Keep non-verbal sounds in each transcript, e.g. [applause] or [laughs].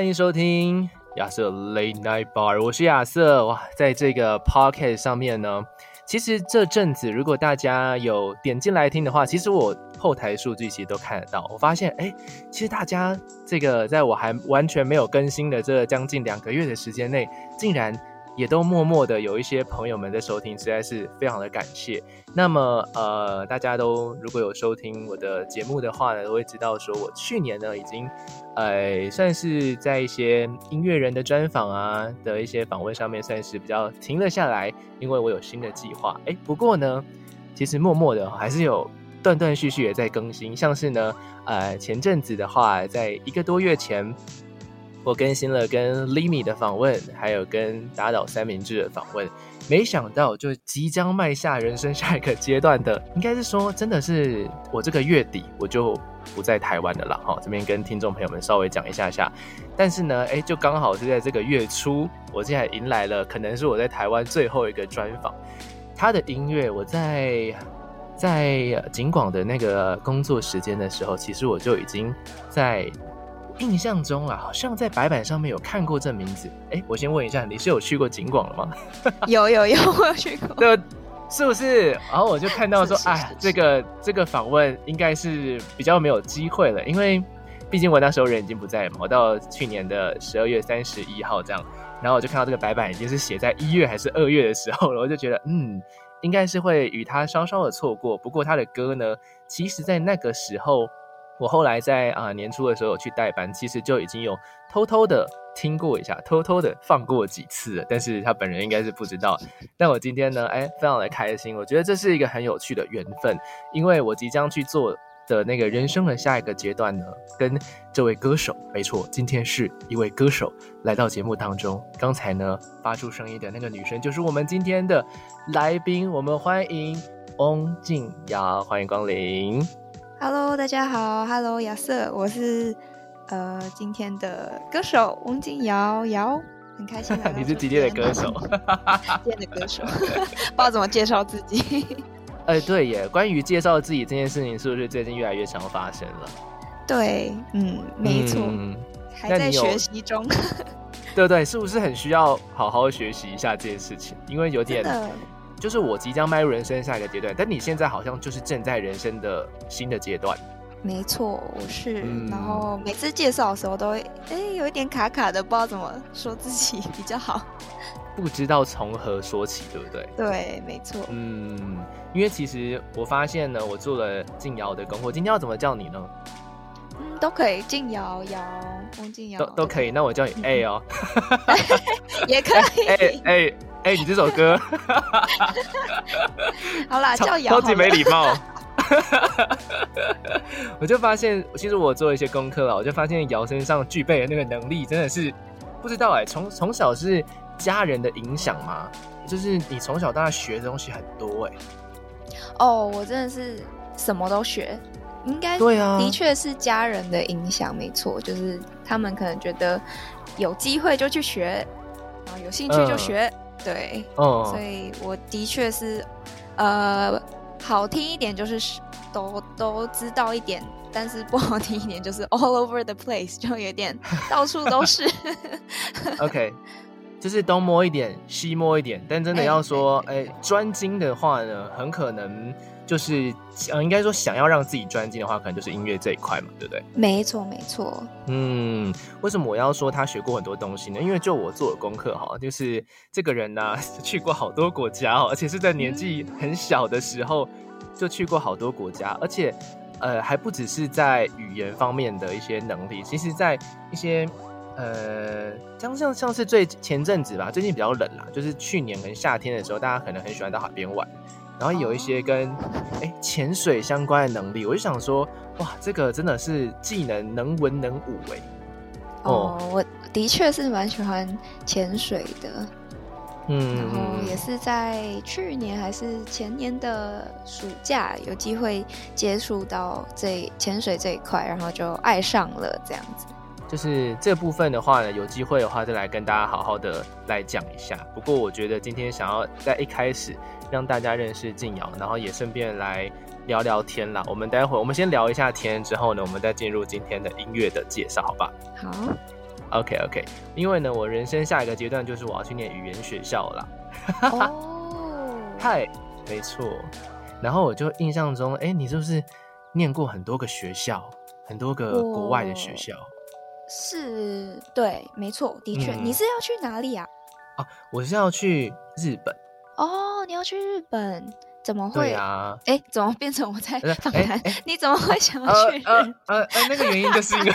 欢迎收听亚瑟 Late Night Bar，我是亚瑟。哇，在这个 p o c k e t 上面呢，其实这阵子如果大家有点进来听的话，其实我后台数据其实都看得到。我发现，哎，其实大家这个在我还完全没有更新的这将近两个月的时间内，竟然。也都默默的有一些朋友们在收听，实在是非常的感谢。那么，呃，大家都如果有收听我的节目的话呢，都会知道说我去年呢已经，呃，算是在一些音乐人的专访啊的一些访问上面，算是比较停了下来，因为我有新的计划。哎，不过呢，其实默默的还是有断断续续也在更新，像是呢，呃，前阵子的话，在一个多月前。我更新了跟 Limi 的访问，还有跟打倒三明治的访问。没想到，就即将迈下人生下一个阶段的，应该是说，真的是我这个月底我就不在台湾的了哈。这边跟听众朋友们稍微讲一下下。但是呢，哎，就刚好是在这个月初，我现在迎来了可能是我在台湾最后一个专访。他的音乐，我在在景广的那个工作时间的时候，其实我就已经在。印象中啊，好像在白板上面有看过这名字。哎，我先问一下，你是有去过景广了吗？[laughs] 有有有，我有去过。对，是不是？然后我就看到说，[laughs] 哎，这个这个访问应该是比较没有机会了，因为毕竟我那时候人已经不在嘛。我到去年的十二月三十一号这样，然后我就看到这个白板已经是写在一月还是二月的时候了，我就觉得，嗯，应该是会与他稍稍的错过。不过他的歌呢，其实在那个时候。我后来在啊、年初的时候有去代班，其实就已经有偷偷的听过一下，偷偷的放过几次，但是他本人应该是不知道。但我今天呢，哎，非常的开心，我觉得这是一个很有趣的缘分，因为我即将去做的那个人生的下一个阶段呢，跟这位歌手，没错，今天是一位歌手来到节目当中。刚才呢发出声音的那个女生就是我们今天的来宾，我们欢迎翁静瑶，欢迎光临。Hello，大家好，Hello，亚瑟，我是呃今天的歌手翁静瑶瑶，很开心。[laughs] 你是今天的歌手，今天的歌手，[laughs] 不知道怎么介绍自己。哎、欸，对耶，关于介绍自己这件事情，是不是最近越来越常发生了？对，嗯，没错，嗯、还在学习中。[laughs] 对对，是不是很需要好好学习一下这件事情？因为有点。就是我即将迈入人生下一个阶段，但你现在好像就是正在人生的新的阶段。没错，我是。嗯、然后每次介绍的时候都会，哎，有一点卡卡的，不知道怎么说自己比较好。[laughs] 不知道从何说起，对不对？对，没错。嗯，因为其实我发现呢，我做了静瑶的功课。今天要怎么叫你呢？嗯，都可以，静瑶瑶，翁静瑶都都可以。那我叫你 A 哦，[laughs] 也可以。A A。哎、欸，你这首歌，[laughs] 好啦，叫瑶，超级没礼貌。[laughs] 我就发现，其实我做了一些功课了，我就发现瑶身上具备的那个能力，真的是不知道哎、欸。从从小是家人的影响吗？就是你从小到大学的东西很多哎、欸。哦，我真的是什么都学，应该对啊，的确是家人的影响，没错，就是他们可能觉得有机会就去学，然后有兴趣就学。嗯对，哦，所以我的确是，呃，好听一点就是都都知道一点，但是不好听一点就是 [laughs] all over the place，就有点到处都是。[laughs] OK，就是东摸一点，西摸一点，但真的要说，哎、欸，专精的话呢，很可能。就是，呃，应该说想要让自己专精的话，可能就是音乐这一块嘛，对不对？没错，没错。嗯，为什么我要说他学过很多东西呢？因为就我做的功课哈，就是这个人呢、啊，[laughs] 去过好多国家哦，而且是在年纪很小的时候就去过好多国家，而且呃，还不只是在语言方面的一些能力，其实在一些呃，像像像是最前阵子吧，最近比较冷啦，就是去年可能夏天的时候，大家可能很喜欢到海边玩。然后有一些跟哎潜水相关的能力，我就想说，哇，这个真的是技能能文能武哎。哦，我的确是蛮喜欢潜水的。嗯，然后也是在去年还是前年的暑假有机会接触到这潜水这一块，然后就爱上了这样子。就是这部分的话呢，有机会的话再来跟大家好好的来讲一下。不过我觉得今天想要在一开始让大家认识静瑶，然后也顺便来聊聊天啦。我们待会儿我们先聊一下天，之后呢，我们再进入今天的音乐的介绍，好吧？好。OK OK，因为呢，我人生下一个阶段就是我要去念语言学校了。哦，[laughs] 嗨，没错。然后我就印象中，哎，你是不是念过很多个学校，很多个国外的学校？是，对，没错，的确。嗯、你是要去哪里啊？啊，我是要去日本。哦，你要去日本。怎么会啊？哎，怎么变成我在 [laughs] 访谈？你怎么会想要去？呃呃呃，那个原因就是因为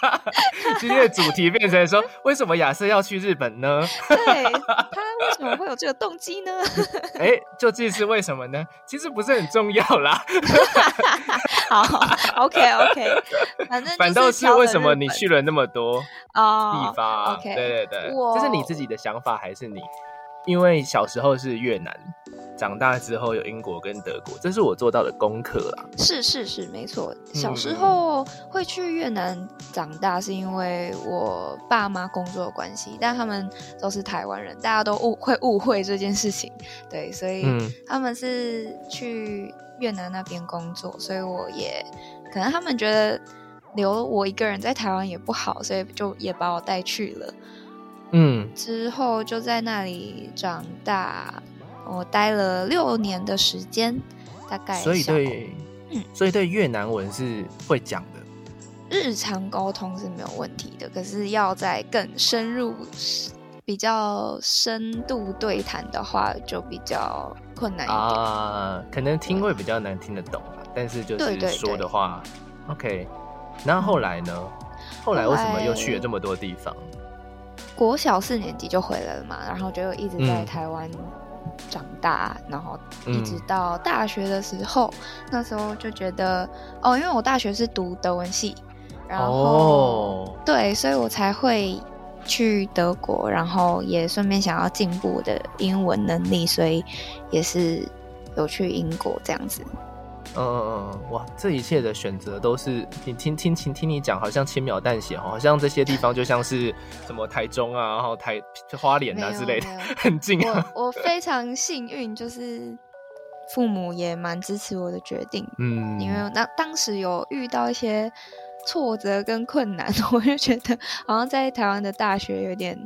[laughs] 今天的主题变成说，为什么亚瑟要去日本呢？[laughs] 对，他为什么会有这个动机呢？哎，究竟是为什么呢？其实不是很重要啦。好，[laughs] OK OK，反正反倒是为什么你去了那么多地方？OK，对对对，这是你自己的想法还是你？因为小时候是越南，长大之后有英国跟德国，这是我做到的功课啦。是是是，没错。小时候会去越南长大，是因为我爸妈工作的关系，但他们都是台湾人，大家都误会误会这件事情。对，所以他们是去越南那边工作，所以我也可能他们觉得留我一个人在台湾也不好，所以就也把我带去了。嗯，之后就在那里长大，我待了六年的时间，大概。所以对，嗯，所以对越南文是会讲的，日常沟通是没有问题的。可是要在更深入、比较深度对谈的话，就比较困难一点啊。可能听会比较难听得懂吧，但是就是说的话，OK。那后来呢？后来为什么又去了这么多地方？国小四年级就回来了嘛，然后就一直在台湾长大，嗯、然后一直到大学的时候，嗯、那时候就觉得哦，因为我大学是读德文系，然后、哦、对，所以我才会去德国，然后也顺便想要进步的英文能力，所以也是有去英国这样子。嗯嗯嗯，哇，这一切的选择都是你听听听听你讲，好像轻描淡写哦，好像这些地方就像是什么台中啊，然后台花莲啊之类的，很近啊。我我非常幸运，就是父母也蛮支持我的决定，嗯，因为那当时有遇到一些挫折跟困难，[laughs] 我就觉得好像在台湾的大学有点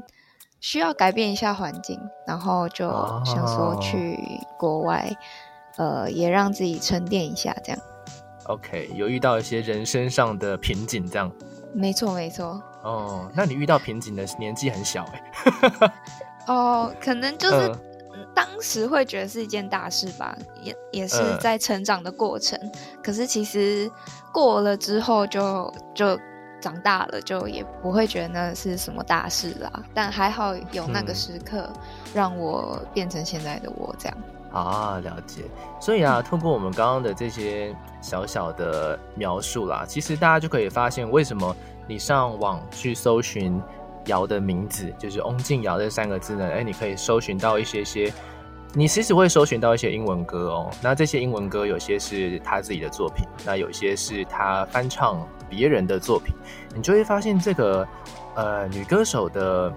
需要改变一下环境，然后就想说去国外。呃，也让自己沉淀一下，这样。OK，有遇到一些人生上的瓶颈，这样。没错，没错。哦，那你遇到瓶颈的年纪很小哎。[laughs] 哦，可能就是当时会觉得是一件大事吧，也也是在成长的过程。呃、可是其实过了之后就，就就长大了，就也不会觉得那是什么大事啦。但还好有那个时刻，让我变成现在的我，这样。啊，了解。所以啊，通过我们刚刚的这些小小的描述啦，其实大家就可以发现，为什么你上网去搜寻尧的名字，就是翁静瑶这三个字呢？哎，你可以搜寻到一些些，你其实会搜寻到一些英文歌哦。那这些英文歌有些是他自己的作品，那有些是他翻唱别人的作品，你就会发现这个呃女歌手的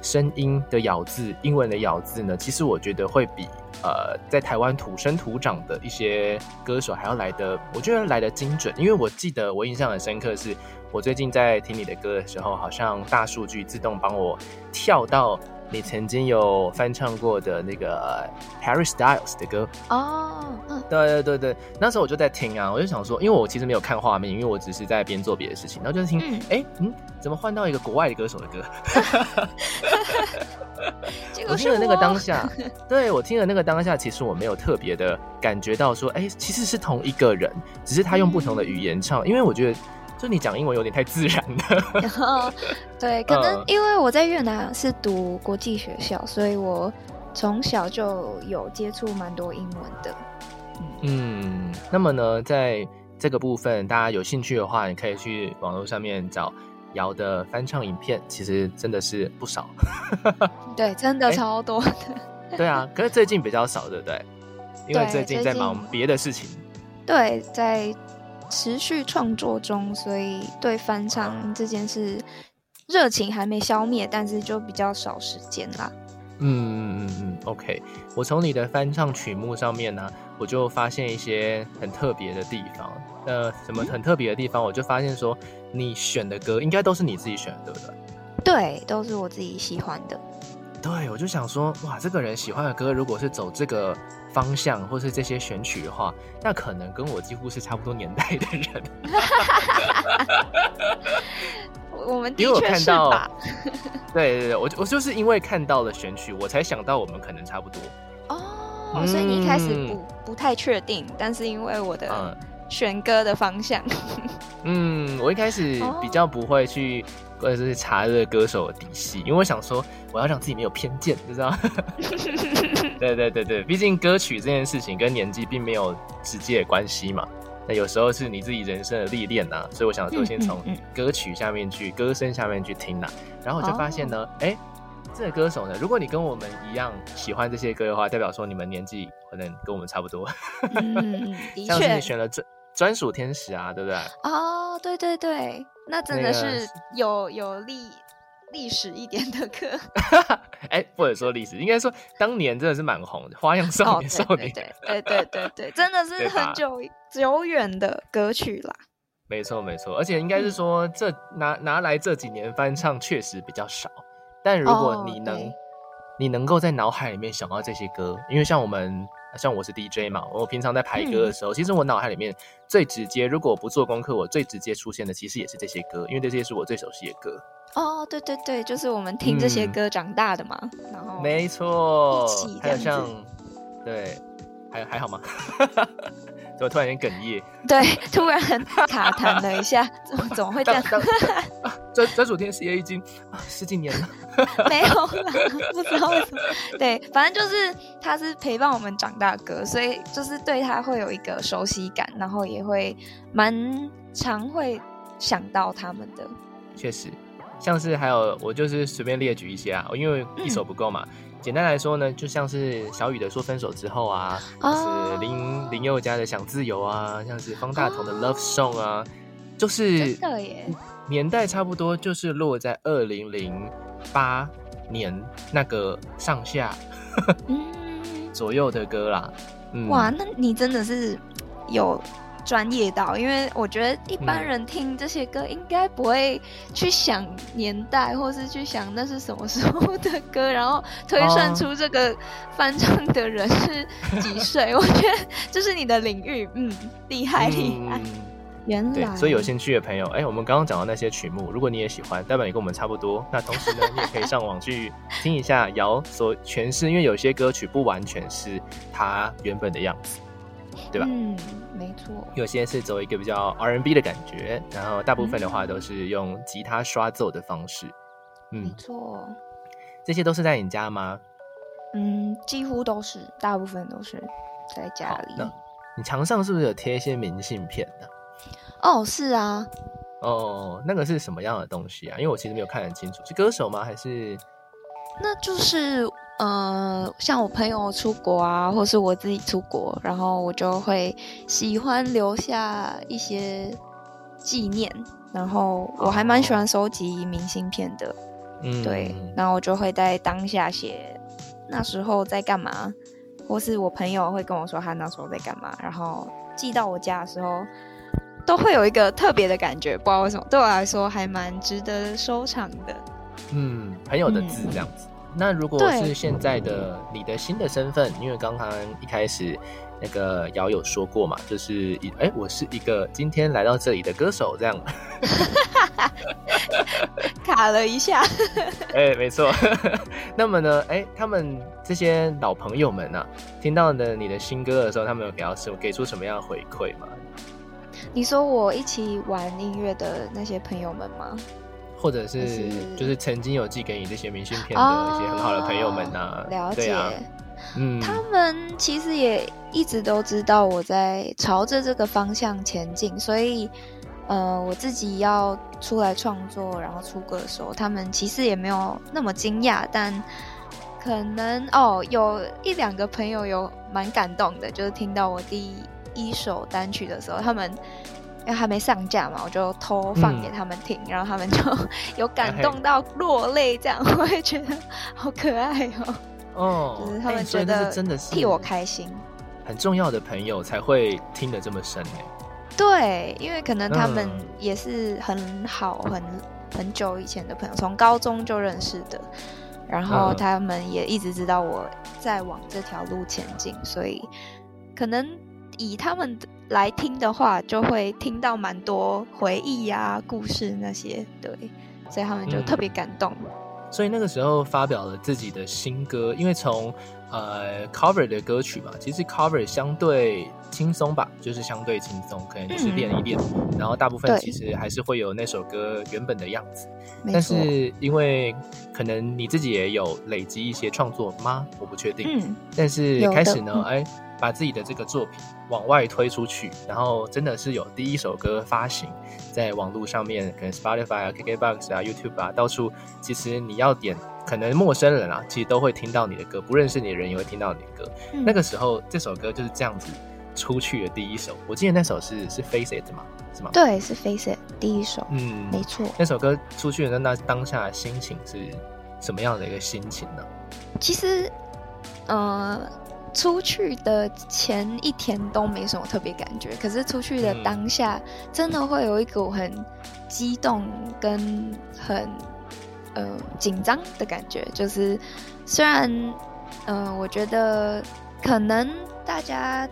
声音的咬字，英文的咬字呢，其实我觉得会比。呃，在台湾土生土长的一些歌手还要来的，我觉得来的精准。因为我记得我印象很深刻，是我最近在听你的歌的时候，好像大数据自动帮我跳到你曾经有翻唱过的那个 Harry Styles 的歌哦。嗯，对对对对，那时候我就在听啊，我就想说，因为我其实没有看画面，因为我只是在边做别的事情，然后就听，哎、嗯，嗯，怎么换到一个国外的歌手的歌？[laughs] 我听了那个当下，对，我听了那个当下，其实我没有特别的感觉到说，哎、欸，其实是同一个人，只是他用不同的语言唱。嗯、因为我觉得，就你讲英文有点太自然了。然后，对，[laughs] 可能因为我在越南是读国际学校，所以我从小就有接触蛮多英文的。嗯，那么呢，在这个部分，大家有兴趣的话，你可以去网络上面找瑶的翻唱影片，其实真的是不少。对，[laughs] 真的超多的。对啊，可是最近比较少，对不对？因为最近在忙别的事情。对，在持续创作中，所以对翻唱这件事热情还没消灭，但是就比较少时间啦。嗯嗯嗯嗯，OK。我从你的翻唱曲目上面呢，我就发现一些很特别的地方。呃，什么很特别的地方？我就发现说，你选的歌应该都是你自己选的，对不对？对，都是我自己喜欢的。对，我就想说，哇，这个人喜欢的歌，如果是走这个方向，或是这些选曲的话，那可能跟我几乎是差不多年代的人。[laughs] 我们的确是吧？对对对，我我就是因为看到了选曲，我才想到我们可能差不多。哦，嗯、所以你一开始不不太确定，但是因为我的选歌的方向，嗯，我一开始比较不会去。或者是查这个歌手的底细，因为我想说，我要让自己没有偏见，你知道吗？[laughs] 对对对对，毕竟歌曲这件事情跟年纪并没有直接的关系嘛。那有时候是你自己人生的历练呐，所以我想说，先从歌曲下面去，歌声下面去听呐。然后我就发现呢，哎、oh.，这个歌手呢，如果你跟我们一样喜欢这些歌的话，代表说你们年纪可能跟我们差不多。嗯，的确。像是你选了专专属天使啊，对不对？哦、oh,，对对对。那真的是有有历历史一点的歌，[laughs] 哎，或者说历史，应该说当年真的是蛮红的，《花样少年少女》对对对对对，真的是很久久远的歌曲啦。没错没错，而且应该是说这拿拿来这几年翻唱确实比较少，但如果你能、oh, 你能够在脑海里面想到这些歌，因为像我们。像我是 DJ 嘛，我平常在排歌的时候，嗯、其实我脑海里面最直接，如果我不做功课，我最直接出现的其实也是这些歌，因为这些是我最熟悉的歌。哦，对对对，就是我们听这些歌长大的嘛。嗯、然后没错，还有像对，还还好吗？[laughs] 怎么突然间哽咽？[laughs] 对，突然卡弹了一下，怎么怎么会这样？专专属天使也已经十几年了。[laughs] 没有啦，不知道为什么。对，反正就是他是陪伴我们长大的歌，所以就是对他会有一个熟悉感，然后也会蛮常会想到他们的。确实，像是还有我就是随便列举一些啊，因为一首不够嘛。嗯、简单来说呢，就像是小雨的说分手之后啊，哦、就是林林宥嘉的想自由啊，像是方大同的 Love Song 啊，哦、就是年代差不多就是落在二零零。八年那个上下 [laughs] 左右的歌啦，嗯，哇，那你真的是有专业到，因为我觉得一般人听这些歌应该不会去想年代，或是去想那是什么时候的歌，然后推算出这个翻唱的人是几岁。[laughs] 我觉得这是你的领域，嗯，厉害厉害。原来对，所以有兴趣的朋友，哎、欸，我们刚刚讲到那些曲目，如果你也喜欢，代表你跟我们差不多。那同时呢，你也可以上网去听一下姚所诠释，因为有些歌曲不完全是它原本的样子，对吧？嗯，没错。有些是走一个比较 R&B 的感觉，然后大部分的话都是用吉他刷奏的方式。嗯，没错。这些都是在你家吗？嗯，几乎都是，大部分都是在家里。那你墙上是不是有贴一些明信片呢？哦，是啊，哦，那个是什么样的东西啊？因为我其实没有看很清楚，是歌手吗？还是？那就是呃，像我朋友出国啊，或是我自己出国，然后我就会喜欢留下一些纪念，然后我还蛮喜欢收集明信片的，嗯，对，然后我就会在当下写那时候在干嘛，或是我朋友会跟我说他那时候在干嘛，然后寄到我家的时候。都会有一个特别的感觉，不知道为什么，对我来说还蛮值得收藏的。嗯，朋友的字这样子。嗯、那如果是现在的你的新的身份，因为刚刚一开始那个瑶有说过嘛，就是一哎、欸，我是一个今天来到这里的歌手这样。[laughs] 卡了一下。[laughs] 哎、欸，没错。[laughs] 那么呢，哎、欸，他们这些老朋友们啊，听到的你的新歌的时候，他们有给到什么给出什么样的回馈吗？你说我一起玩音乐的那些朋友们吗？或者是就是曾经有寄给你这些明信片的一些很好的朋友们啊，哦、了解。啊，嗯，他们其实也一直都知道我在朝着这个方向前进，所以呃，我自己要出来创作，然后出歌的时候，他们其实也没有那么惊讶，但可能哦，有一两个朋友有蛮感动的，就是听到我第一首单曲的时候，他们。因为还没上架嘛，我就偷放给他们听，嗯、然后他们就 [laughs] 有感动到落泪，这样我也觉得好可爱哦。哦，就是他们觉得真的是替我开心。很重要的朋友才会听得这么深呢。对，因为可能他们也是很好、很很久以前的朋友，从高中就认识的，然后他们也一直知道我在往这条路前进，所以可能以他们的。来听的话，就会听到蛮多回忆呀、啊、故事那些，对，所以他们就特别感动、嗯。所以那个时候发表了自己的新歌，因为从呃 cover 的歌曲嘛，其实 cover 相对轻松吧，就是相对轻松，可能就是练一练，嗯、然后大部分其实还是会有那首歌原本的样子。但是因为可能你自己也有累积一些创作吗？我不确定。嗯，但是开始呢，哎。把自己的这个作品往外推出去，然后真的是有第一首歌发行在网络上面，可能 Spotify 啊、KKBox 啊、YouTube 啊，到处其实你要点，可能陌生人啊，其实都会听到你的歌，不认识你的人也会听到你的歌。嗯、那个时候，这首歌就是这样子出去的第一首。我记得那首是是 Face It 吗？是吗？对，是 Face It 第一首。嗯，没错。那首歌出去的那当下的心情是什么样的一个心情呢？其实，呃。出去的前一天都没什么特别感觉，可是出去的当下，真的会有一股很激动跟很呃紧张的感觉。就是虽然嗯、呃，我觉得可能大家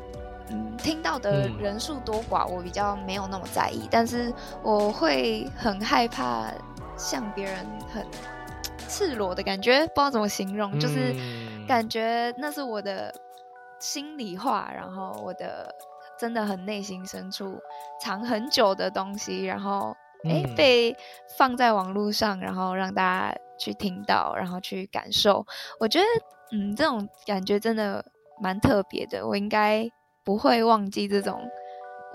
嗯听到的人数多寡，我比较没有那么在意，但是我会很害怕像别人很赤裸的感觉，不知道怎么形容，就是感觉那是我的。心里话，然后我的真的很内心深处藏很久的东西，然后哎、嗯、被放在网络上，然后让大家去听到，然后去感受。我觉得，嗯，这种感觉真的蛮特别的。我应该不会忘记这种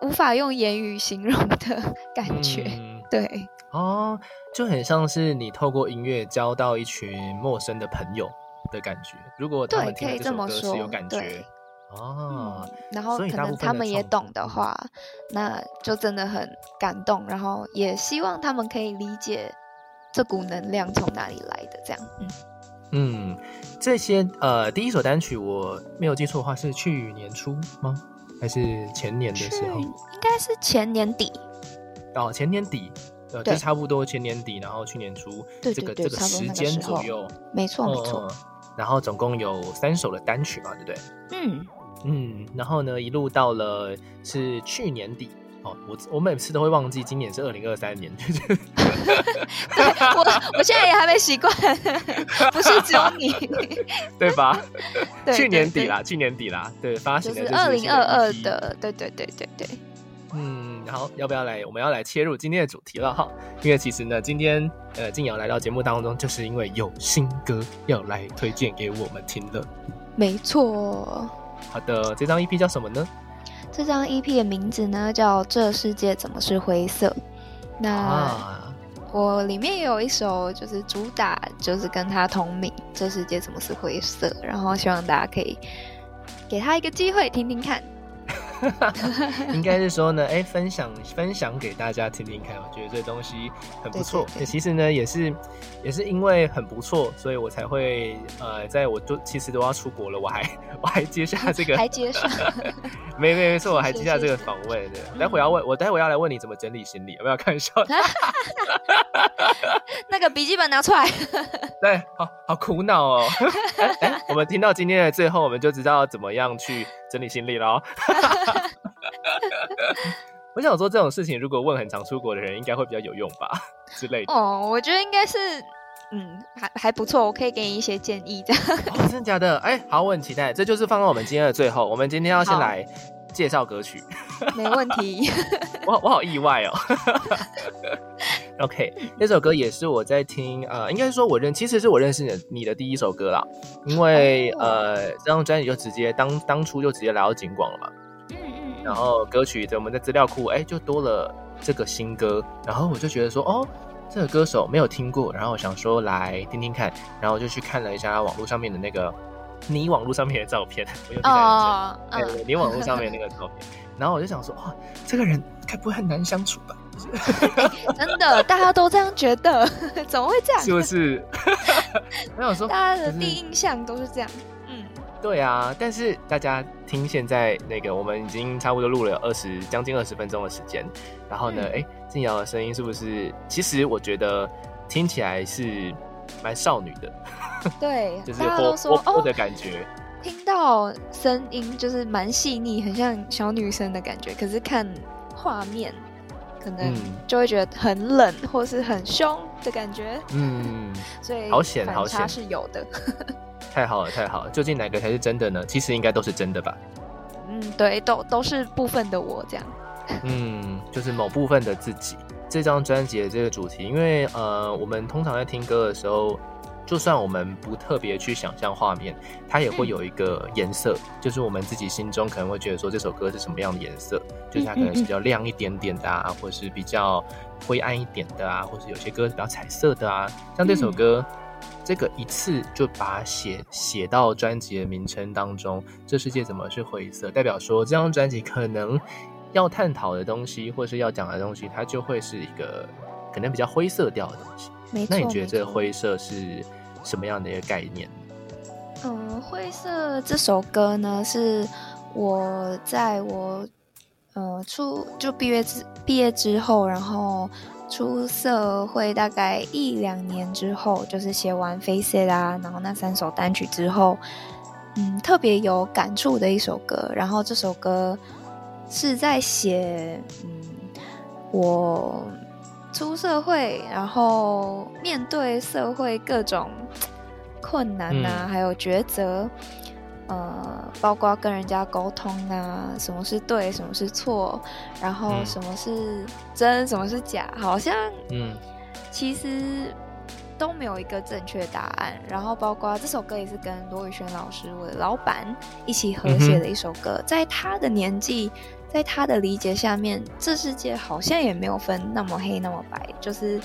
无法用言语形容的 [laughs] 感觉。嗯、对，哦，就很像是你透过音乐交到一群陌生的朋友的感觉。如果他们听这首歌是有感觉。哦、嗯，然后可能他们也懂的话，那就真的很感动。然后也希望他们可以理解这股能量从哪里来的。这样，嗯嗯，这些呃，第一首单曲我没有记错的话是去年初吗？还是前年的时候？应该是前年底。哦，前年底，呃，就差不多前年底，然后去年初，这个这个时间左右，没错没错、嗯。然后总共有三首的单曲嘛，对不对？嗯。嗯，然后呢，一路到了是去年底哦，我我每次都会忘记今年是二零二三年，[laughs] 对，我我现在也还没习惯，不是只有你，[laughs] 对吧？[laughs] 对，去年底啦，去年底啦，对，发行的是二零二二的，对对对对对。嗯，然后要不要来？我们要来切入今天的主题了哈，因为其实呢，今天呃，静瑶来到节目当中，就是因为有新歌要来推荐给我们听了。没错。好的，这张 EP 叫什么呢？这张 EP 的名字呢叫《这世界怎么是灰色》。那、啊、我里面也有一首，就是主打，就是跟他同名，《这世界怎么是灰色》。然后希望大家可以给他一个机会听听看。[laughs] 应该是说呢，哎、欸，分享分享给大家听听看，我觉得这东西很不错。其实呢，也是也是因为很不错，所以我才会呃，在我都其实都要出国了，我还 [laughs] 我还接下这个，[laughs] 还接上，没没没错，我还接下这个访问。对，待会要问我，待会要来问你怎么整理行李，要不要看一下？那个笔记本拿出来。[laughs] 对，好好苦恼哦。我们听到今天的最后，我们就知道怎么样去。整理行李了，[laughs] 我想说这种事情，如果问很常出国的人，应该会比较有用吧之类的。哦，我觉得应该是，嗯，还还不错，我可以给你一些建议的。哦，真的假的？哎、欸，好，我很期待。这就是放到我们今天的最后，我们今天要先来介绍歌曲。没问题。[laughs] 我我好意外哦。OK，那首歌也是我在听，呃，应该说我认，其实是我认识你的你的第一首歌啦，因为呃，这张专辑就直接当当初就直接来到景广了嘛，嗯嗯，然后歌曲在我们的资料库，哎，就多了这个新歌，然后我就觉得说，哦，这个歌手没有听过，然后我想说来听听看，然后就去看了一下网络上面的那个你网络上面的照片，我有点认真，哎，你网络上面那个照片，然后我就想说，哇，这个人该不会很难相处吧？欸、[laughs] 真的，大家都这样觉得，[laughs] 怎么会这样？是不是？[laughs] 没有说，大家的第一印象都是这样。嗯，对啊。但是大家听现在那个，我们已经差不多录了二十将近二十分钟的时间。然后呢，哎、嗯，靖尧的声音是不是？其实我觉得听起来是蛮少女的。对，就是活泼泼的感觉。哦、听到声音就是蛮细腻，很像小女生的感觉。可是看画面。可能就会觉得很冷，或是很凶的感觉。嗯，所以好险，好险是有的。太好了，太好了！究竟哪个才是真的呢？其实应该都是真的吧。嗯，对，都都是部分的我这样。嗯，就是某部分的自己。这张专辑的这个主题，因为呃，我们通常在听歌的时候。就算我们不特别去想象画面，它也会有一个颜色，嗯，就是我们自己心中可能会觉得说这首歌是什么样的颜色，就是它可能是比较亮一点点的啊，或者是比较灰暗一点的啊，或是有些歌是比较彩色的啊。像这首歌，嗯，这个一次就把写写到专辑的名称当中，这世界怎么是灰色？代表说这张专辑可能要探讨的东西，或是要讲的东西，它就会是一个可能比较灰色调的东西。那你觉得这个灰色是什么样的一个概念？嗯，灰色这首歌呢，是我在我呃出就毕业之毕业之后，然后出社会大概一两年之后，就是写完《Face 啊，然后那三首单曲之后，嗯，特别有感触的一首歌。然后这首歌是在写嗯我。出社会，然后面对社会各种困难啊，嗯、还有抉择，呃，包括跟人家沟通啊，什么是对，什么是错，然后什么是真，什么是假，好像，嗯，其实都没有一个正确答案。然后，包括这首歌也是跟罗宇轩老师，我的老板一起合写的一首歌，嗯、在他的年纪。在他的理解下面，这世界好像也没有分那么黑那么白，就是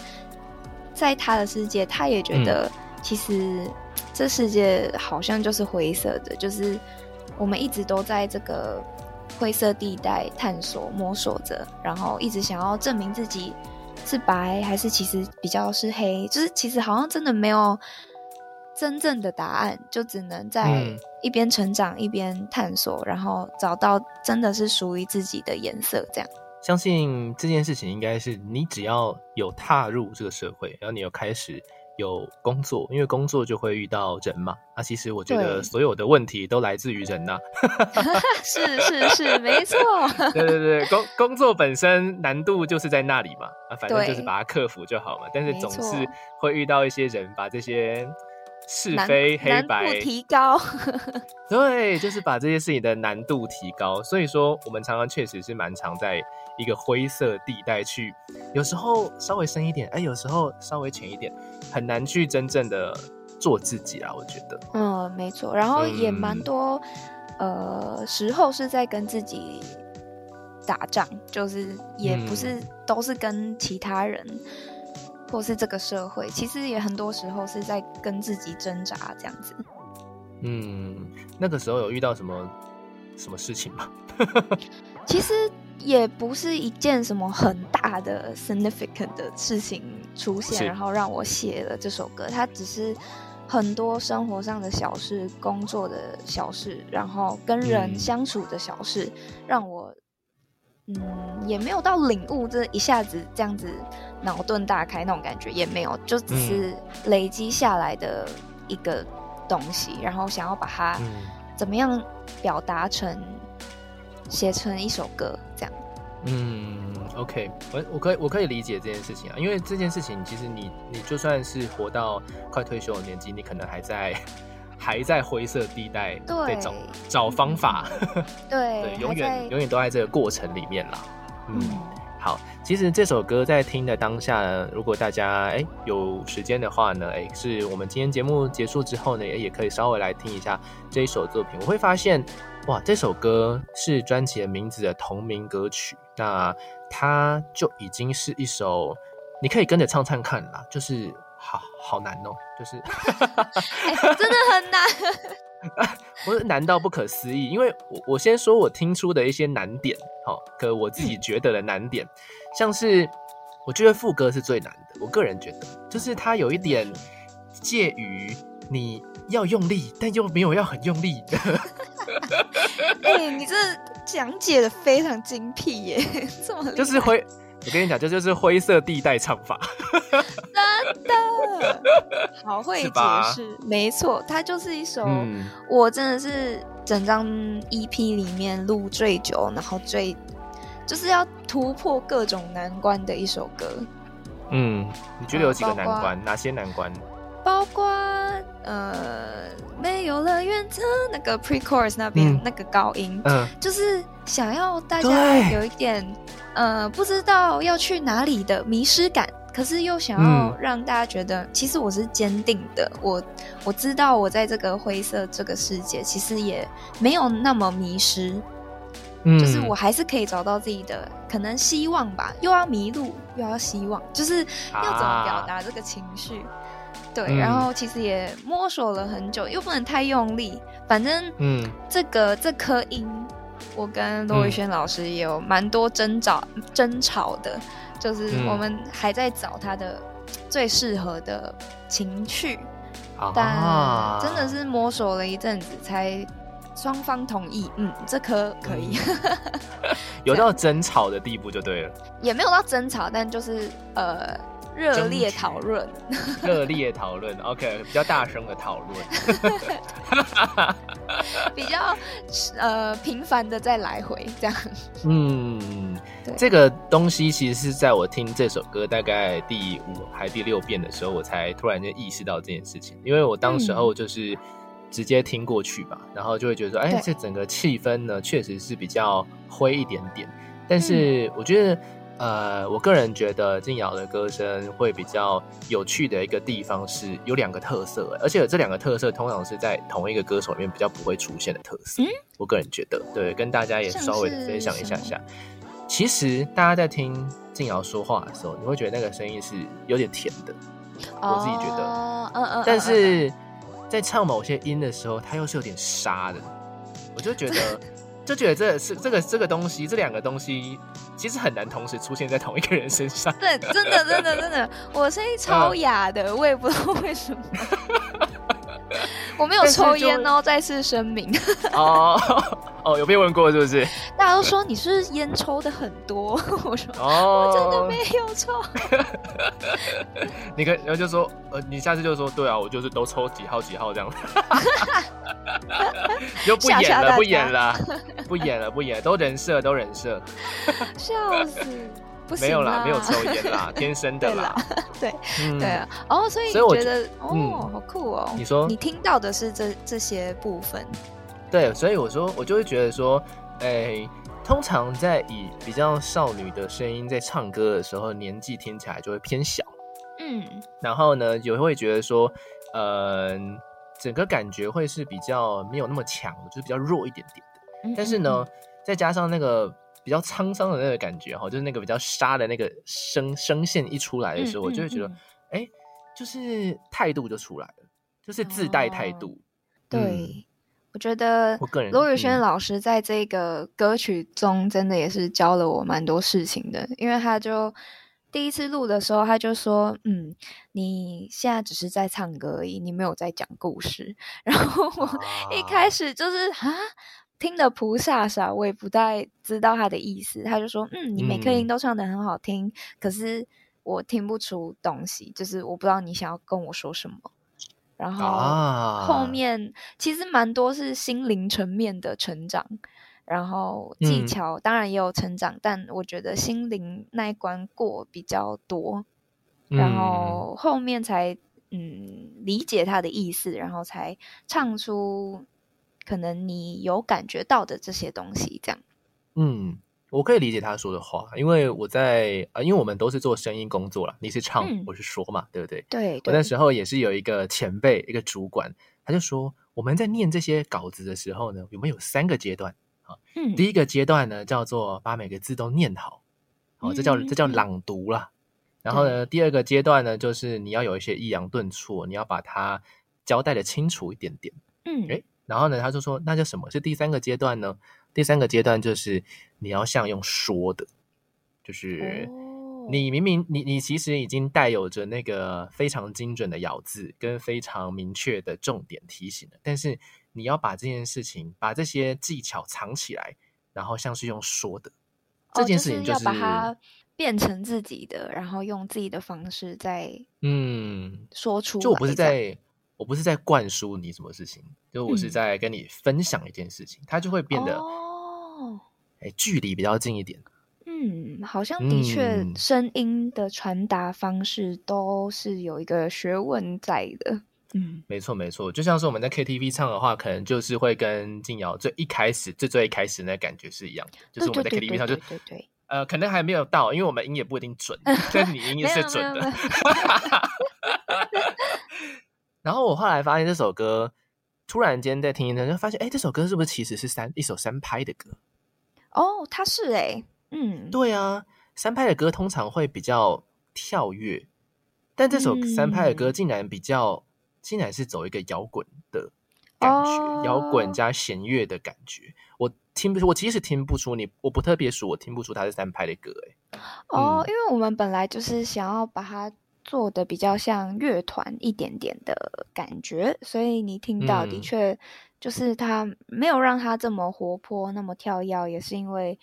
在他的世界，他也觉得其实这世界好像就是灰色的，就是我们一直都在这个灰色地带探索摸索着，然后一直想要证明自己是白还是其实比较是黑，就是其实好像真的没有。真正的答案就只能在一边成长、嗯、一边探索，然后找到真的是属于自己的颜色。这样，相信这件事情应该是你只要有踏入这个社会，然后你有开始有工作，因为工作就会遇到人嘛。啊，其实我觉得所有的问题都来自于人呐、[laughs] 啊。是是是，没错。[laughs] 对对对，工工作本身难度就是在那里嘛。啊，反正就是把它克服就好嘛。但是总是会遇到一些人把这些。是非黑白难度提高，[laughs] 对，就是把这些事情的难度提高。所以说，我们常常确实是蛮常在一个灰色地带去，有时候稍微深一点，哎，有时候稍微浅一点，很难去真正的做自己啊。我觉得，嗯，没错。然后也蛮多、嗯，呃，时候是在跟自己打仗，就是也不是都是跟其他人。嗯或是这个社会，其实也很多时候是在跟自己挣扎这样子。嗯，那个时候有遇到什么什么事情吗？[laughs] 其实也不是一件什么很大的 significant 的事情出现，然后让我写了这首歌。它只是很多生活上的小事、工作的小事，然后跟人相处的小事，嗯、让我。嗯，也没有到领悟，这一下子这样子脑洞大开那种感觉也没有，就只是累积下来的一个东西，嗯、然后想要把它怎么样表达成写成一首歌这样。嗯，OK，我我可以我可以理解这件事情啊，因为这件事情其实你你就算是活到快退休的年纪，你可能还在。还在灰色地带，在找找方法，对，[laughs] 对，永远永远都在这个过程里面啦。嗯，嗯，好，其实这首歌在听的当下呢，如果大家哎有时间的话呢，哎，是我们今天节目结束之后呢，也也可以稍微来听一下这一首作品。我会发现，哇，这首歌是专辑的名字的同名歌曲，那它就已经是一首你可以跟着唱唱看啦，就是好好难哦，就是、欸、真的很难。[laughs] 我是难到不可思议，因为我我先说我听出的一些难点，好，可我自己觉得的难点，像是我觉得副歌是最难的，我个人觉得，就是它有一点介于你要用力，但又没有要很用力的。[laughs] 哎、欸，你这讲解的非常精辟耶，这么，就是会。我跟你讲，这就是灰色地带唱法，[laughs] 真的好会解释，没错，它就是一首、嗯、我真的是整张 EP 里面录最久，然后最就是要突破各种难关的一首歌。嗯，你觉得有几个难关？哪些难关？包括呃，没有了原则那个 pre-chorus 那边、嗯、那个高音，嗯，就是想要大家有一点。呃，不知道要去哪里的迷失感，可是又想要让大家觉得，嗯、其实我是坚定的。我我知道我在这个灰色这个世界，其实也没有那么迷失。嗯，就是我还是可以找到自己的可能希望吧。又要迷路，又要希望，就是要怎么表达这个情绪？啊、对、嗯，然后其实也摸索了很久，又不能太用力。反正，嗯，这个这颗音。我跟罗宇轩老师也有蛮多争吵、嗯、争吵的，就是我们还在找他的最适合的情趣、嗯，但真的是摸索了一阵子，才双方同意，嗯，这颗可以，嗯、[laughs] 有到争吵的地步就对了，也没有到争吵，但就是呃。热烈讨论，[laughs] 热烈讨论，OK，比较大声的讨论，[laughs] 比较呃频繁的再来回这样。嗯，这个东西其实是在我听这首歌大概第五还第六遍的时候，我才突然间意识到这件事情，因为我当时候就是直接听过去吧，嗯、然后就会觉得说，哎，这整个气氛呢确实是比较灰一点点，但是我觉得。呃，我个人觉得静瑶的歌声会比较有趣的一个地方是有两个特色，而且这两个特色通常是在同一个歌手里面比较不会出现的特色。嗯，我个人觉得，对，跟大家也稍微分享一下下。其实大家在听静瑶说话的时候，你会觉得那个声音是有点甜的，我自己觉得。嗯嗯。但是在唱某些音的时候，它又是有点沙的，我就觉得。就觉得这是这个这个东西，这两个东西其实很难同时出现在同一个人身上。对，真的真的真的，我声音超哑的，我也不知道为什么。[laughs] [laughs] 我没有抽烟哦，再次声明。[laughs] 哦哦，有被问过是不是？[laughs] 大家都说你是烟抽的很多，我说哦，我真的没有抽。你可然后就说呃，你下次就说对啊，我就是都抽几号几号这样。就不演了，不演了，不演了，不演了，都人设，都人设。笑死。没有啦，没有抽烟啦，[laughs] 天生的啦。对对啊，哦，所以你觉得哦，好酷哦。你说你听到的是这这些部分？对，所以我说我就会觉得说，哎，通常在以比较少女的声音在唱歌的时候，年纪听起来就会偏小。嗯，然后呢，也会觉得说，嗯，整个感觉会是比较没有那么强，就是比较弱一点点的。但是呢，再加上那个。比较沧桑的那个感觉哈，就是那个比较沙的那个声声线一出来的时候，嗯、我就会觉得，哎、嗯欸，就是态度就出来了，就是自带态度。对，我觉得罗宇轩老师在这个歌曲中真的也是教了我蛮多事情的，因为他就第一次录的时候，他就说，嗯，你现在只是在唱歌而已，你没有在讲故事。[laughs] 然后我一开始就是啊。听的菩萨啥，我也不太知道他的意思。他就说：“嗯，你每颗音都唱得很好听，嗯，可是我听不出东西，就是我不知道你想要跟我说什么。”然后后面其实蛮多是心灵层面的成长，然后技巧当然也有成长，嗯，但我觉得心灵那一关过比较多，然后后面才嗯理解他的意思，然后才唱出。可能你有感觉到的这些东西，这样，嗯，我可以理解他说的话，因为我在呃，因为我们都是做声音工作了，你是唱，嗯、我是说嘛，对不对？对，我那时候也是有一个前辈，一个主管，他就说我们在念这些稿子的时候呢，有没有三个阶段啊？嗯，第一个阶段呢叫做把每个字都念好，哦，这叫这叫朗读啦。然后呢，第二个阶段呢就是你要有一些抑扬顿挫，你要把它交代的清楚一点点。嗯，诶，然后呢，他就说那叫什么是第三个阶段呢？第三个阶段就是你要像用说的，就是你明明你你其实已经带有着那个非常精准的咬字跟非常明确的重点提醒了，但是你要把这件事情把这些技巧藏起来，然后像是用说的这件事情，就是要把它变成自己的，然后用自己的方式在嗯说出。就我不是在。我不是在灌输你什么事情，就我是在跟你分享一件事情，嗯、它就会变得哦，哎，距离比较近一点。嗯，好像的确，声音的传达方式都是有一个学问在的。嗯，没错没错，就像是我们在 KTV 唱的话，可能就是会跟静瑶最一开始最最一开始那感觉是一样，就是我们在 KTV 唱就对对，呃，可能还没有到，因为我们音也不一定准，[laughs] 但是你音也是准的。[laughs] [laughs] 然后我后来发现这首歌，突然间在听一听，就发现，哎，这首歌是不是其实是三一首三拍的歌？哦，它是哎，嗯，对啊，三拍的歌通常会比较跳跃，但这首三拍的歌竟然比较，嗯、竟然是走一个摇滚的感觉，哦、摇滚加弦乐的感觉。我听不出，我其实听不出你，我不特别熟，我听不出它是三拍的歌，哎，哦，嗯、因为我们本来就是想要把它。做的比较像乐团一点点的感觉，所以你听到的确就是他没有让他这么活泼、那么跳跃，也是因为，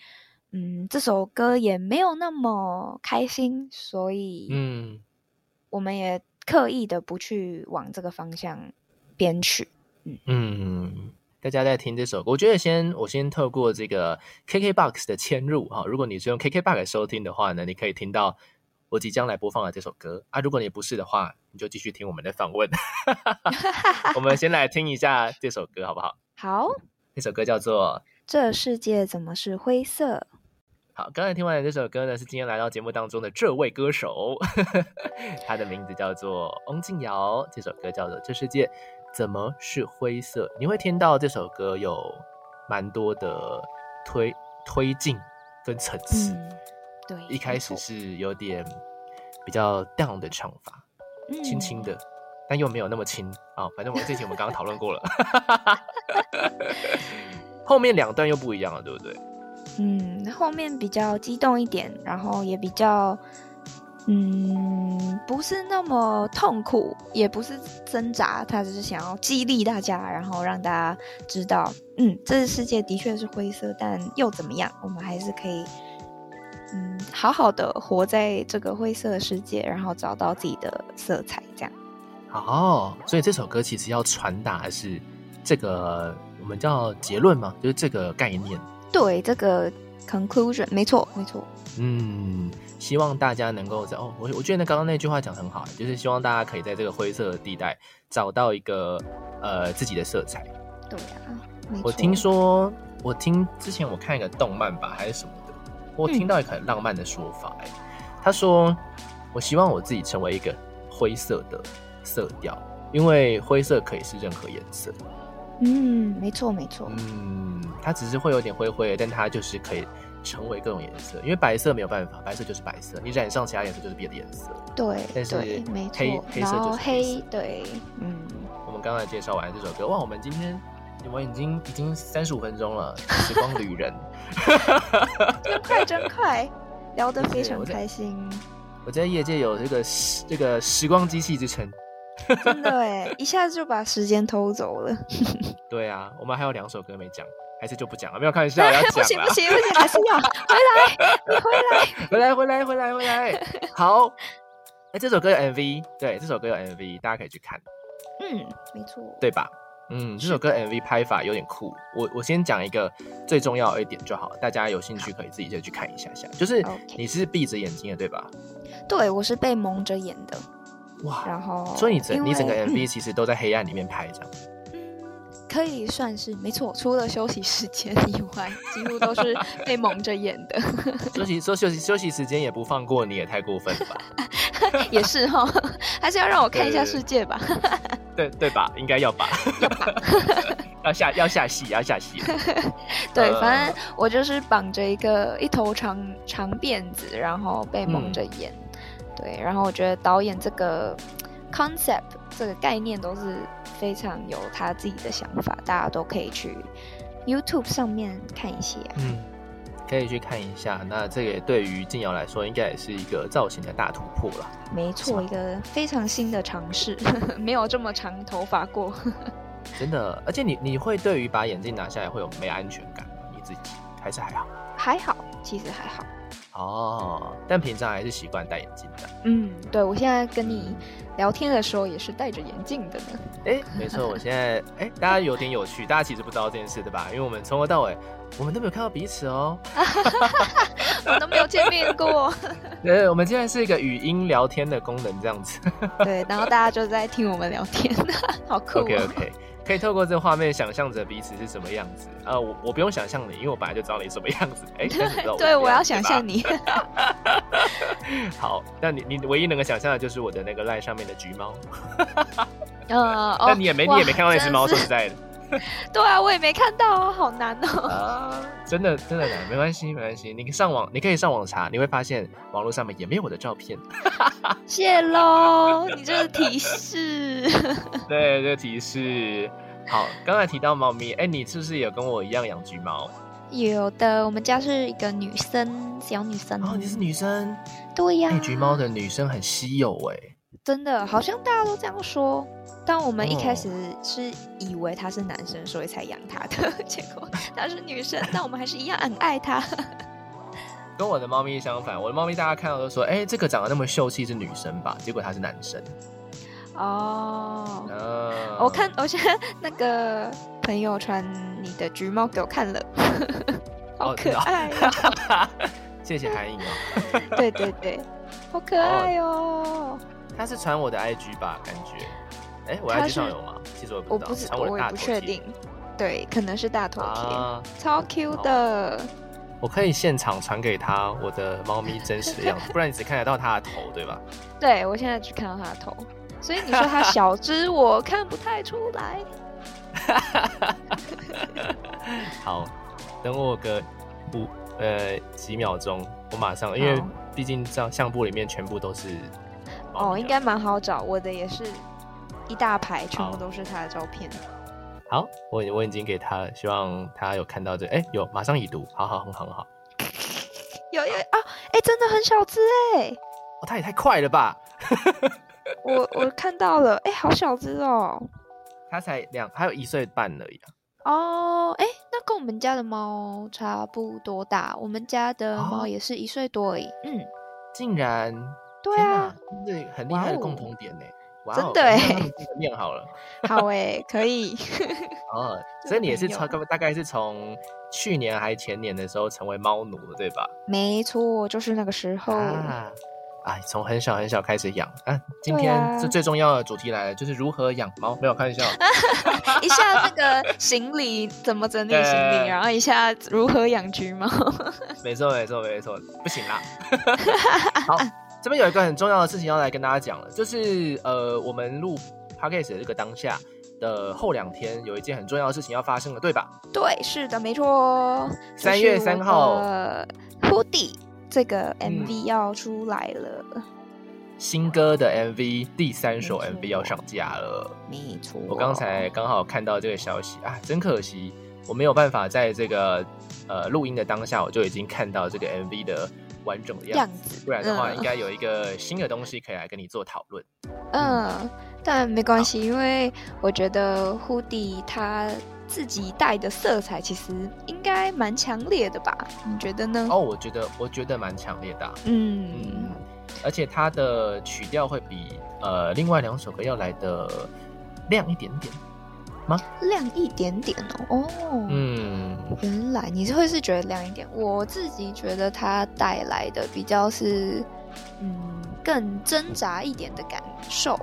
嗯，这首歌也没有那么开心，所以，嗯，我们也刻意的不去往这个方向编曲。嗯嗯，大家在听这首歌，我觉得先我先透过这个 KKBOX 的嵌入哈，如果你是用 KKBOX 收听的话呢，你可以听到。我即将来播放的这首歌啊，如果你不是的话，你就继续听我们的访问。[laughs] [laughs] 我们先来听一下这首歌，好不好？好，这首歌叫做《这世界怎么是灰色》。好，刚才听完的这首歌呢，是今天来到节目当中的这位歌手，[laughs] 他的名字叫做翁静瑶。这首歌叫做《这世界怎么是灰色》。你会听到这首歌有蛮多的推推进跟层次。嗯对，一开始是有点比较 down 的唱法，轻轻、嗯、的，但又没有那么轻啊、哦。反正我们这期我们刚刚讨论过了，[laughs] 后面两段又不一样了，对不对？嗯，后面比较激动一点，然后也比较，嗯，不是那么痛苦，也不是挣扎，他只是想要激励大家，然后让大家知道，嗯，这个世界的确是灰色，但又怎么样？我们还是可以。嗯，好好的活在这个灰色的世界，然后找到自己的色彩，这样。哦，所以这首歌其实要传达的是这个我们叫结论嘛，就是这个概念。对，这个 conclusion，没错，没错。嗯，希望大家能够在哦，我我觉得刚刚那句话讲得很好，就是希望大家可以在这个灰色的地带找到一个呃自己的色彩。对啊，没错。我听说，我听之前我看一个动漫吧，还是什么。我听到一个很浪漫的说法，哎、嗯，他说：“我希望我自己成为一个灰色的色调，因为灰色可以是任何颜色。”嗯，没错，没错。嗯，它只是会有点灰灰，但它就是可以成为各种颜色。因为白色没有办法，白色就是白色，你染上其他颜色就是别的颜色。对，但是黑没错，黑色就是。黑，对，嗯。我们刚才介绍完这首歌，哇，我们今天。我们已经已经三十五分钟了，[laughs] 时光旅人，真快真快，聊得非常开心。我在业界有这个时这个时光机器之称，真的哎，一下子就把时间偷走了。[laughs] 对啊，我们还有两首歌没讲，还是就不讲了？没有开玩笑，要讲 [laughs] 不行不行不行，还是要回来，你回来，回来回来回来回来。好，哎，这首歌有 MV，对，这首歌有 MV，大家可以去看。嗯，没错，对吧？嗯，这首歌 MV 拍法有点酷。我我先讲一个最重要的一点就好，大家有兴趣可以自己再去看一下下。就是你是闭着眼睛的，对吧？对，我是被蒙着眼的。哇，然后所以你整你整个 MV 其实都在黑暗里面拍，这样。嗯，可以算是没错，除了休息时间以外，几乎都是被蒙着眼的。休息说休息休息时间也不放过你，也太过分了吧？[laughs] 也是哈，还是要让我看一下世界吧？对对吧？应该要吧？要下 [laughs] 要下戏要下戏。[laughs] 对，反正我就是绑着一个一头长长辫子，然后被蒙着眼。嗯、对，然后我觉得导演这个 concept 这个概念都是非常有他自己的想法，大家都可以去 YouTube 上面看一些。嗯，可以去看一下。那这个对于静瑶来说，应该也是一个造型的大突破了。没错，一个非常新的尝试，[laughs] 没有这么长头发过。[laughs] 真的，而且你你会对于把眼镜拿下来会有没安全感吗？你自己还是还好？还好，其实还好。哦，但平常还是习惯戴眼镜的。嗯，对，我现在跟你聊天的时候也是戴着眼镜的呢。哎、欸，没错，我现在哎，大家有点有趣，大家其实不知道这件事对吧？因为我们从头到尾我们都没有看到彼此哦，[laughs] 我们都没有见面过。[laughs] 对，我们现在是一个语音聊天的功能这样子。[laughs] 对，然后大家就在听我们聊天，好酷、哦。OK OK。可以透过这个画面想象着彼此是什么样子。呃，我我不用想象你，因为我本来就知道你什么样子。哎、欸，对，我要想象你。好，那你你唯一能够想象的就是我的那个赖上面的橘猫。呃，那你也没你也没看到那只猫，说实在的。[laughs] 对啊，我也没看到啊，好难哦。啊，真的真的难，没关系没关系，你上网你可以上网查，你会发现网络上面也没有我的照片。[laughs] 谢喽，你这个提示。[laughs] 对，这个提示。好，刚才提到猫咪，哎，你是不是有跟我一样养橘猫？有的，我们家是一个女生，小女生。哦，你是女生？对呀。橘猫的女生很稀有哎。真的，好像大家都这样说。但我们一开始是以为他是男生，所以才养他的。[laughs] 结果他是女生，但我们还是一样很爱他。[laughs] 跟我的猫咪相反，我的猫咪大家看到都说：“哎，这个长得那么秀气，是女生吧？”结果他是男生。哦。嗯。我看，我现在那个朋友传你的橘猫给我看了，好可爱哦。[laughs] 谢谢韩影哦。对对对，好可爱哦。他是传我的 IG 吧？感觉。哎，我 IG 上有吗？其实我不知道，我不是，我也不确定。对，可能是大头贴，超 Q 的。我可以现场传给他我的猫咪真实的样子，[laughs] 不然你只看得到它的头，对吧？对，我现在只看到它的头，所以你说它小只，我看不太出来。[laughs] 好，等我个五呃几秒钟，我马上，因为毕竟照相簿里面全部都是。哦，应该蛮好找，我的也是。一大排，全部都是他的照片。好，我我已经给他了，希望他有看到这。哎、欸，有，马上已读。好好，很好，很好。[laughs] 有有啊，哎、欸，真的很小只哎。哦，他也太快了吧！我我看到了，哎、欸，好小只哦。[laughs] 他才两，还有一岁半而已。哦，哎、欸，那跟我们家的猫差不多大。我们家的猫也是一岁多而已。哦、嗯，竟然，对啊，对，很厉害的共同点呢。哇哦真的哎，念好了，好哎，[laughs] 可以。哦，[laughs] 所以你也是从大概是从去年还前年的时候成为猫奴了，对吧？没错，就是那个时候啊。哎，从很小很小开始养啊。今天是最重要的主题来了，就是如何养猫。没有开玩笑，[laughs] 一下那个行李怎么整理行李，然后一下如何养橘猫。没错，没错，没错，不行啦。好。这边有一个很重要的事情要来跟大家讲了，就是呃，我们录 podcast 的这个当下的后两天，有一件很重要的事情要发生了，对吧？对，是的，没错。三月三号，Hoodie 这个 MV 要出来了，嗯，新歌的 MV 第三首 MV 要上架了，没错。我刚才刚好看到这个消息啊，真可惜，我没有办法在这个呃录音的当下，我就已经看到这个 MV 的。完整的样子，不然的话，应该有一个新的东西可以来跟你做讨论。嗯，嗯，但没关系，因为我觉得 Hoodie 他自己带的色彩其实应该蛮强烈的吧？你觉得呢？哦，我觉得我觉得蛮强烈的啊。嗯，嗯，而且它的曲调会比呃另外两首歌要来的亮一点点。吗？亮一点点哦，哦，嗯，原来你是会是觉得亮一点，我自己觉得它带来的比较是，嗯，更挣扎一点的感受。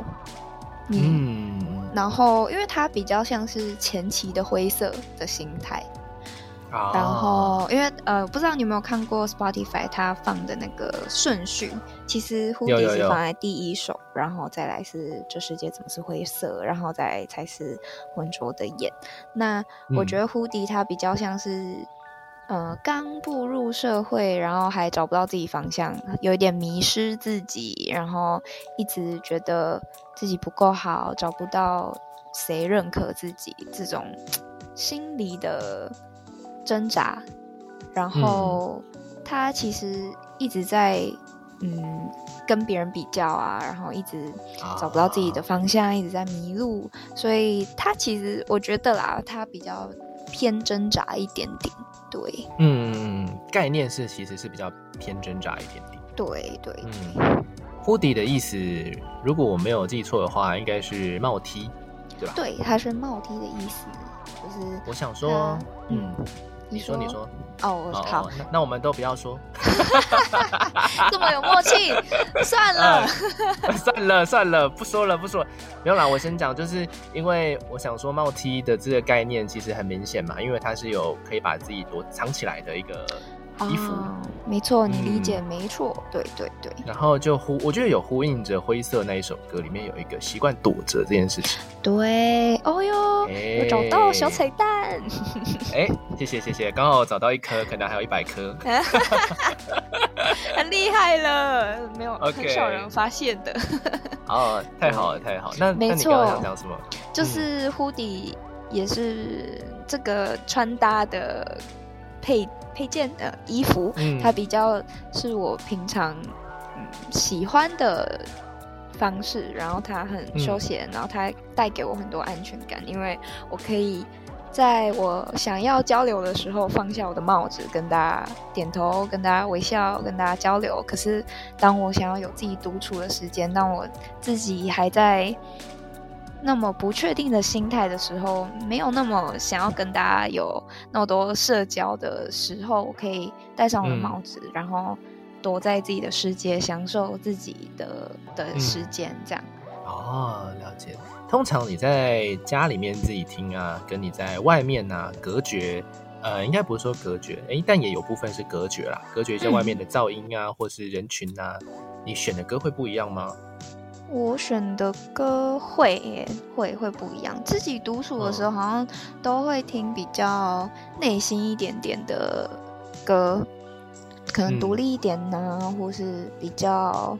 嗯，然后因为它比较像是前期的灰色的心态。然后，因为呃，不知道你有没有看过 Spotify 它放的那个顺序，其实 Hoodie 是放在第一首，有有有，然后再来是这世界怎么是灰色，然后再来才是浑浊的眼。那我觉得 Hoodie 它比较像是，嗯、呃，刚步入社会，然后还找不到自己方向，有一点迷失自己，然后一直觉得自己不够好，找不到谁认可自己，这种心理的。挣扎，然后他其实一直在嗯跟别人比较啊，然后一直找不到自己的方向，啊、一直在迷路，所以他其实我觉得啦，他比较偏挣扎一点点，对，嗯，概念是其实是比较偏挣扎一点点，对对，嗯，Hoodie 的意思，如果我没有记错的话，应该是帽 T，对吧？对，它是帽 T 的意思，就是我想说，嗯。你说，你说，哦，好，那那我们都不要说，[laughs] 这么有默契，[laughs] 算了，[laughs] 算了，算了，不说了，不说了，没有啦，我先讲，就是因为我想说帽 T 的这个概念其实很明显嘛，因为它是有可以把自己躲藏起来的一个。衣服，哦、没错，你理解没错，嗯、对对对。然后就呼，我觉得有呼应着灰色那一首歌里面有一个习惯躲着这件事情。对，哦哟，欸、我找到小彩蛋。哎、欸，谢谢谢谢，刚好找到一颗，可能还有一百颗，[laughs] 很厉害了，没有 [laughs] 很少人发现的。哦，太好了太好了，那没你刚刚想讲什么？就是 Hoodie 也是这个穿搭的配。配件的衣服，嗯、它比较是我平常嗯喜欢的方式，然后它很休闲，嗯、然后它带给我很多安全感，因为我可以在我想要交流的时候放下我的帽子，跟大家点头，跟大家微笑，跟大家交流。可是当我想要有自己独处的时间，当我自己还在。那么不确定的心态的时候，没有那么想要跟大家有那么多社交的时候，我可以戴上我的帽子，嗯、然后躲在自己的世界，享受自己的的时间，这样。哦，了解。通常你在家里面自己听啊，跟你在外面啊隔绝，呃，应该不是说隔绝，哎，但也有部分是隔绝啦，隔绝一些外面的噪音啊，嗯、或是人群啊，你选的歌会不一样吗？我选的歌会耶，会会不一样。自己独处的时候，好像都会听比较内心一点点的歌，可能独立一点呢，嗯、或是比较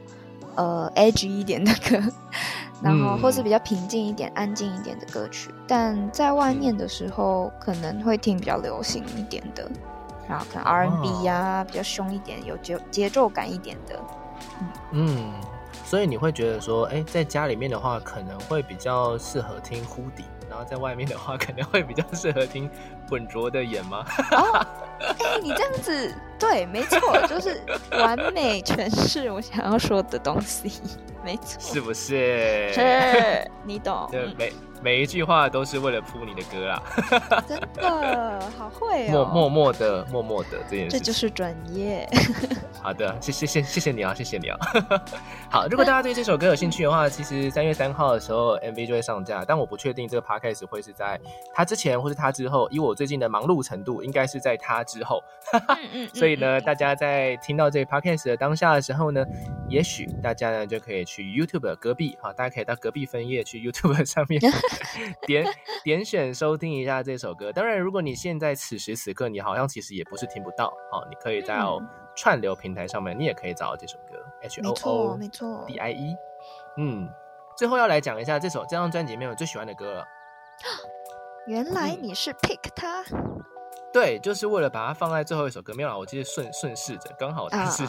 呃 edge 一点的歌，[laughs] 然后或是比较平静一点、安静一点的歌曲。但在外面的时候，可能会听比较流行一点的，然后可能 R&B 呀，比较凶一点、有节节奏感一点的。嗯。嗯所以你会觉得说，哎，在家里面的话，可能会比较适合听 Hoodie，然后在外面的话，可能会比较适合听浑浊的眼吗？[laughs] 哦，哎，你这样子，对，没错，就是完美诠释我想要说的东西，没错，是不是？[laughs] 是，你懂。对，没。每一句话都是为了铺你的歌啦，[laughs] 真的好会哦！默默默的，默默的这件事，这就是专业。[laughs] 好的，谢谢谢谢谢你啊，谢谢你啊。[laughs] 好，如果大家对这首歌有兴趣的话，其实三月三号的时候 MV 就会上架，但我不确定这个 Podcast 会是在他之前或是他之后。以我最近的忙碌程度，应该是在他之后。所以呢，大家在听到这个 Podcast 的当下的时候呢，也许大家呢就可以去 YouTube 隔壁，啊，大家可以到隔壁分页去 YouTube 上面。点点选收听一下这首歌。当然，如果你现在此时此刻你好像其实也不是听不到，哦，你可以在串流平台上面，你也可以找到这首歌。H O O 没错，D I E。嗯，最后要来讲一下这首这张专辑里面我最喜欢的歌了。[gasps] 原来你是 pick 它？对，就是为了把它放在最后一首歌。没有啦，我其实顺顺势着，刚好它是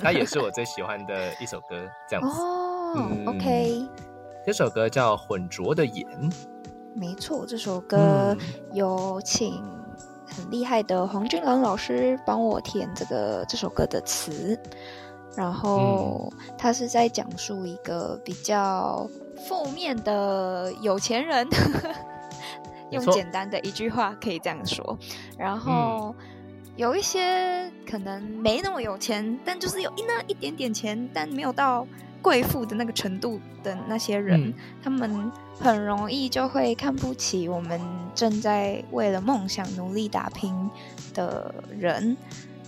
它也是我最喜欢的一首歌，这样子。哦、嗯，OK。这首歌叫《浑浊的眼》，没错，这首歌有请很厉害的黄俊朗老师帮我填这个这首歌的词，然后他是在讲述一个比较负面的有钱人，[laughs] 用简单的一句话可以这样说，然后。有一些可能没那么有钱，但就是有一那一点点钱，但没有到贵妇的那个程度的那些人，嗯、他们很容易就会看不起我们正在为了梦想努力打拼的人。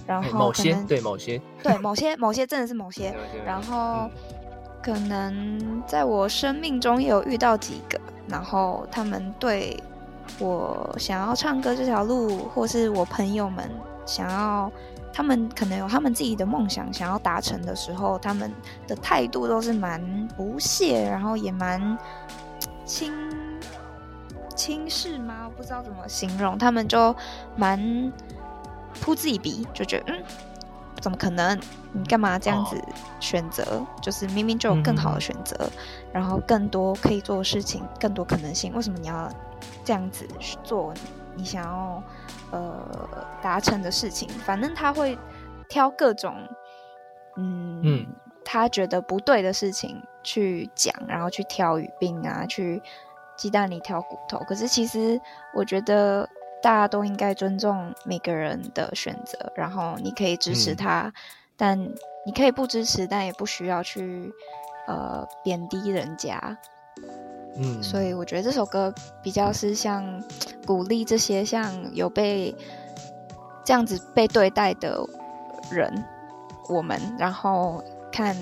然后某些对某些对某些某些真的是某些，然后可能在我生命中也有遇到几个，然后他们对我想要唱歌这条路，或是我朋友们想要，他们可能有他们自己的梦想想要达成的时候，他们的态度都是蛮不屑，然后也蛮轻轻视吗？不知道怎么形容，他们就蛮。扑自己鼻，就觉得嗯，怎么可能？你干嘛这样子选择？哦、就是明明就有更好的选择，嗯、然后更多可以做的事情，更多可能性，为什么你要这样子做？你想要呃达成的事情，反正他会挑各种嗯，嗯他觉得不对的事情去讲，然后去挑语病啊，去鸡蛋里挑骨头。可是其实我觉得。大家都应该尊重每个人的选择，然后你可以支持他，嗯、但你可以不支持，但也不需要去呃贬低人家。嗯，所以我觉得这首歌比较是像鼓励这些像有被这样子被对待的人，我们然后看。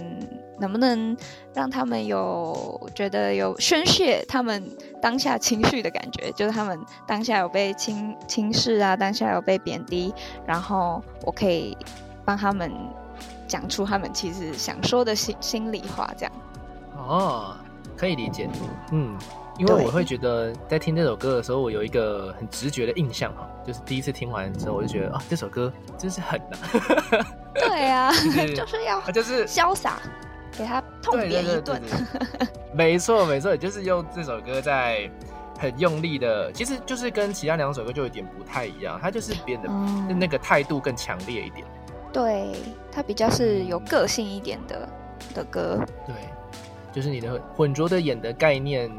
能不能让他们有觉得有宣泄他们当下情绪的感觉？就是他们当下有被轻轻视啊，当下有被贬低，然后我可以帮他们讲出他们其实想说的心心里话，这样。哦，可以理解。嗯，因为我会觉得在听这首歌的时候，我有一个很直觉的印象哈，就是第一次听完之后，我就觉得啊，这首歌真是狠呐。[laughs] 对啊，[laughs] [laughs] 就是要就是潇洒。给他痛扁一顿，没错没错，就是用这首歌在很用力的，其实就是跟其他两首歌就有点不太一样，它就是变得那个态度更强烈一点。对，它比较是有个性一点的的歌。对，就是你的混浊的眼的概念。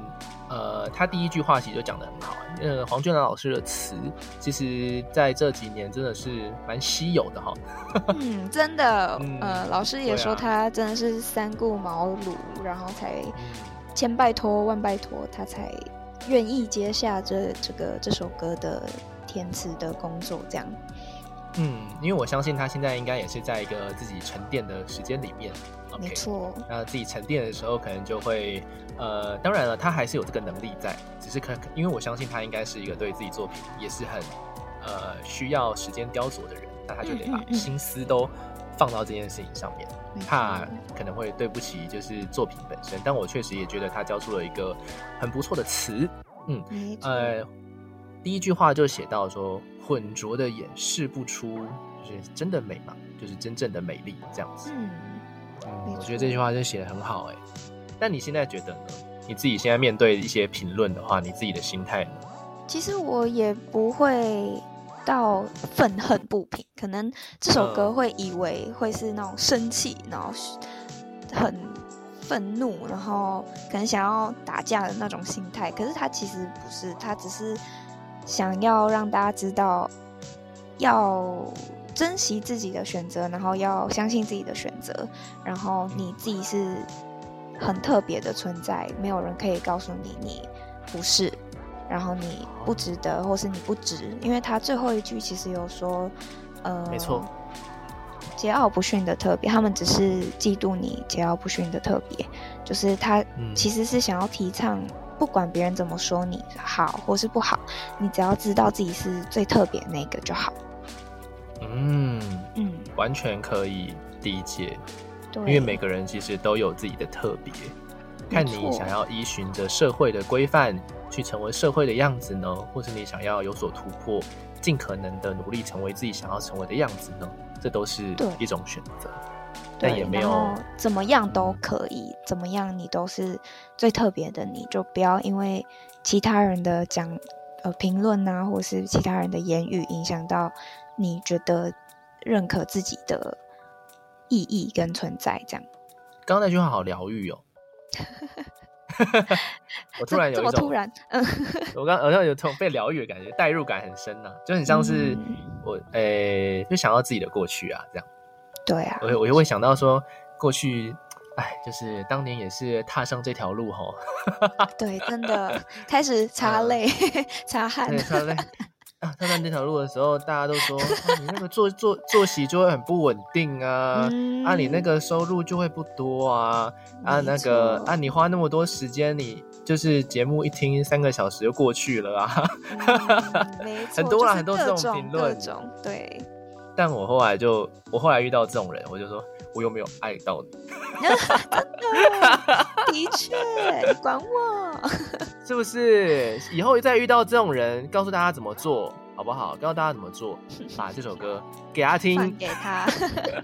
呃，他第一句话其实就讲的很好。呃，黄俊郎老师的词，其实在这几年真的是蛮稀有的哈。[laughs] 嗯，真的。嗯、呃，老师也说他真的是三顾茅庐，啊、然后才千拜托万拜托，他才愿意接下这这个这首歌的填词的工作，这样。嗯，因为我相信他现在应该也是在一个自己沉淀的时间里面。Okay, 没错，那自己沉淀的时候，可能就会，呃，当然了，他还是有这个能力在，只是可，因为我相信他应该是一个对自己作品也是很，呃，需要时间雕琢的人，那他就得把心思都放到这件事情上面，嗯嗯嗯，怕可能会对不起就是作品本身，但我确实也觉得他交出了一个很不错的词，嗯，呃，第一句话就写到说，浑浊的掩饰不出，就是真的美嘛？就是真正的美丽这样子，嗯。嗯，我觉得这句话就写的很好哎。但你现在觉得呢？你自己现在面对一些评论的话，你自己的心态呢？其实我也不会到愤恨不平，可能这首歌会以为会是那种生气，然后很愤怒，然后可能想要打架的那种心态。可是他其实不是，他只是想要让大家知道要。珍惜自己的选择，然后要相信自己的选择，然后你自己是很特别的存在，没有人可以告诉你你不是，然后你不值得，或是你不值，因为他最后一句其实有说，呃，没错，桀骜不驯的特别，他们只是嫉妒你桀骜不驯的特别，就是他其实是想要提倡，不管别人怎么说你好或是不好，你只要知道自己是最特别的那个就好。嗯嗯，完全可以理解，对因为每个人其实都有自己的特别，看你想要依循着社会的规范去成为社会的样子呢，或是你想要有所突破，尽可能的努力成为自己想要成为的样子呢，这都是一种选择。但也没有怎么样都可以，嗯、怎么样你都是最特别的你，你就不要因为其他人的讲呃评论啊，或是其他人的言语影响到。你觉得认可自己的意义跟存在，这样。刚刚那句话好疗愈哦。[laughs] 我突然有一种突然，嗯，[laughs] 我刚好像有种被疗愈的感觉，代入感很深呐、啊，就很像是我诶、欸，就想到自己的过去啊，这样。对啊，我我就会想到说，过去，哎，就是当年也是踏上这条路吼。[laughs] 对，真的开始擦泪、嗯、擦汗，擦泪。啊，踏上这条路的时候，大家都说，啊、你那个作作作息就会很不稳定啊，嗯、啊，你那个收入就会不多啊，啊，那个啊，你花那么多时间，你就是节目一听三个小时就过去了啊，嗯、[laughs] 很多啦，很多这种评论，对。但我后来就，我后来遇到这种人，我就说，我有没有爱到你？[laughs] 真的，的确，你管我。[laughs] 是不是以后再遇到这种人，告诉大家怎么做好不好？告诉大家怎么做，把这首歌给他听，给他，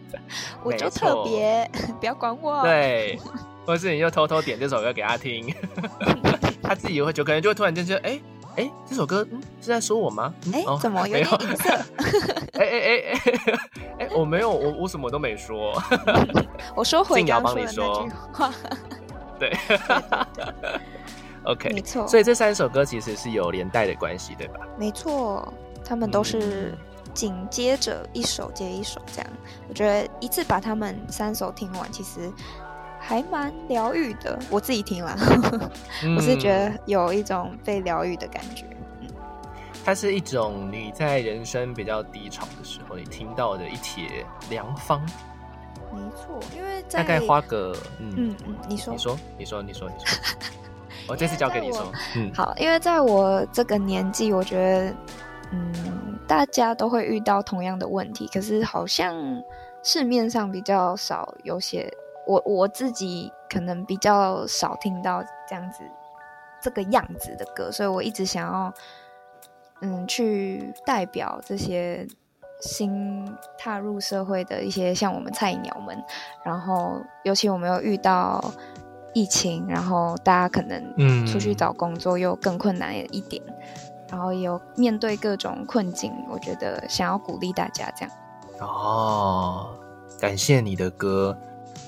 [laughs] 我就特别不要管我。对，或是你就偷偷点这首歌给他听，他自己也会就可能就会突然间觉得，哎、欸、哎、欸，这首歌嗯是在说我吗？哎、怎么有点隐色？[laughs] 哎哎哎哎哎，我没有，我我什么都没说。[laughs] 我说回刚刚说的那句话。对 [laughs] OK，没错，所以这三首歌其实是有连带的关系，对吧？没错，他们都是紧接着一首接一首这样。我觉得一次把他们三首听完，其实还蛮疗愈的。我自己听了，[laughs] 我是觉得有一种被疗愈的感觉。嗯，它是一种你在人生比较低潮的时候，你听到的一帖良方。没错，因为在大概花个嗯嗯嗯，你说你说你说你说你说。[laughs] 我这次交给你说，嗯，好，因为在我这个年纪，我觉得，嗯，大家都会遇到同样的问题，可是好像市面上比较少有些，我我自己可能比较少听到这样子这个样子的歌，所以我一直想要，嗯，去代表这些新踏入社会的一些像我们菜鸟们，然后尤其我们又遇到。疫情，然后大家可能出去找工作又更困难一点，嗯、然后有面对各种困境，我觉得想要鼓励大家这样。哦，感谢你的歌，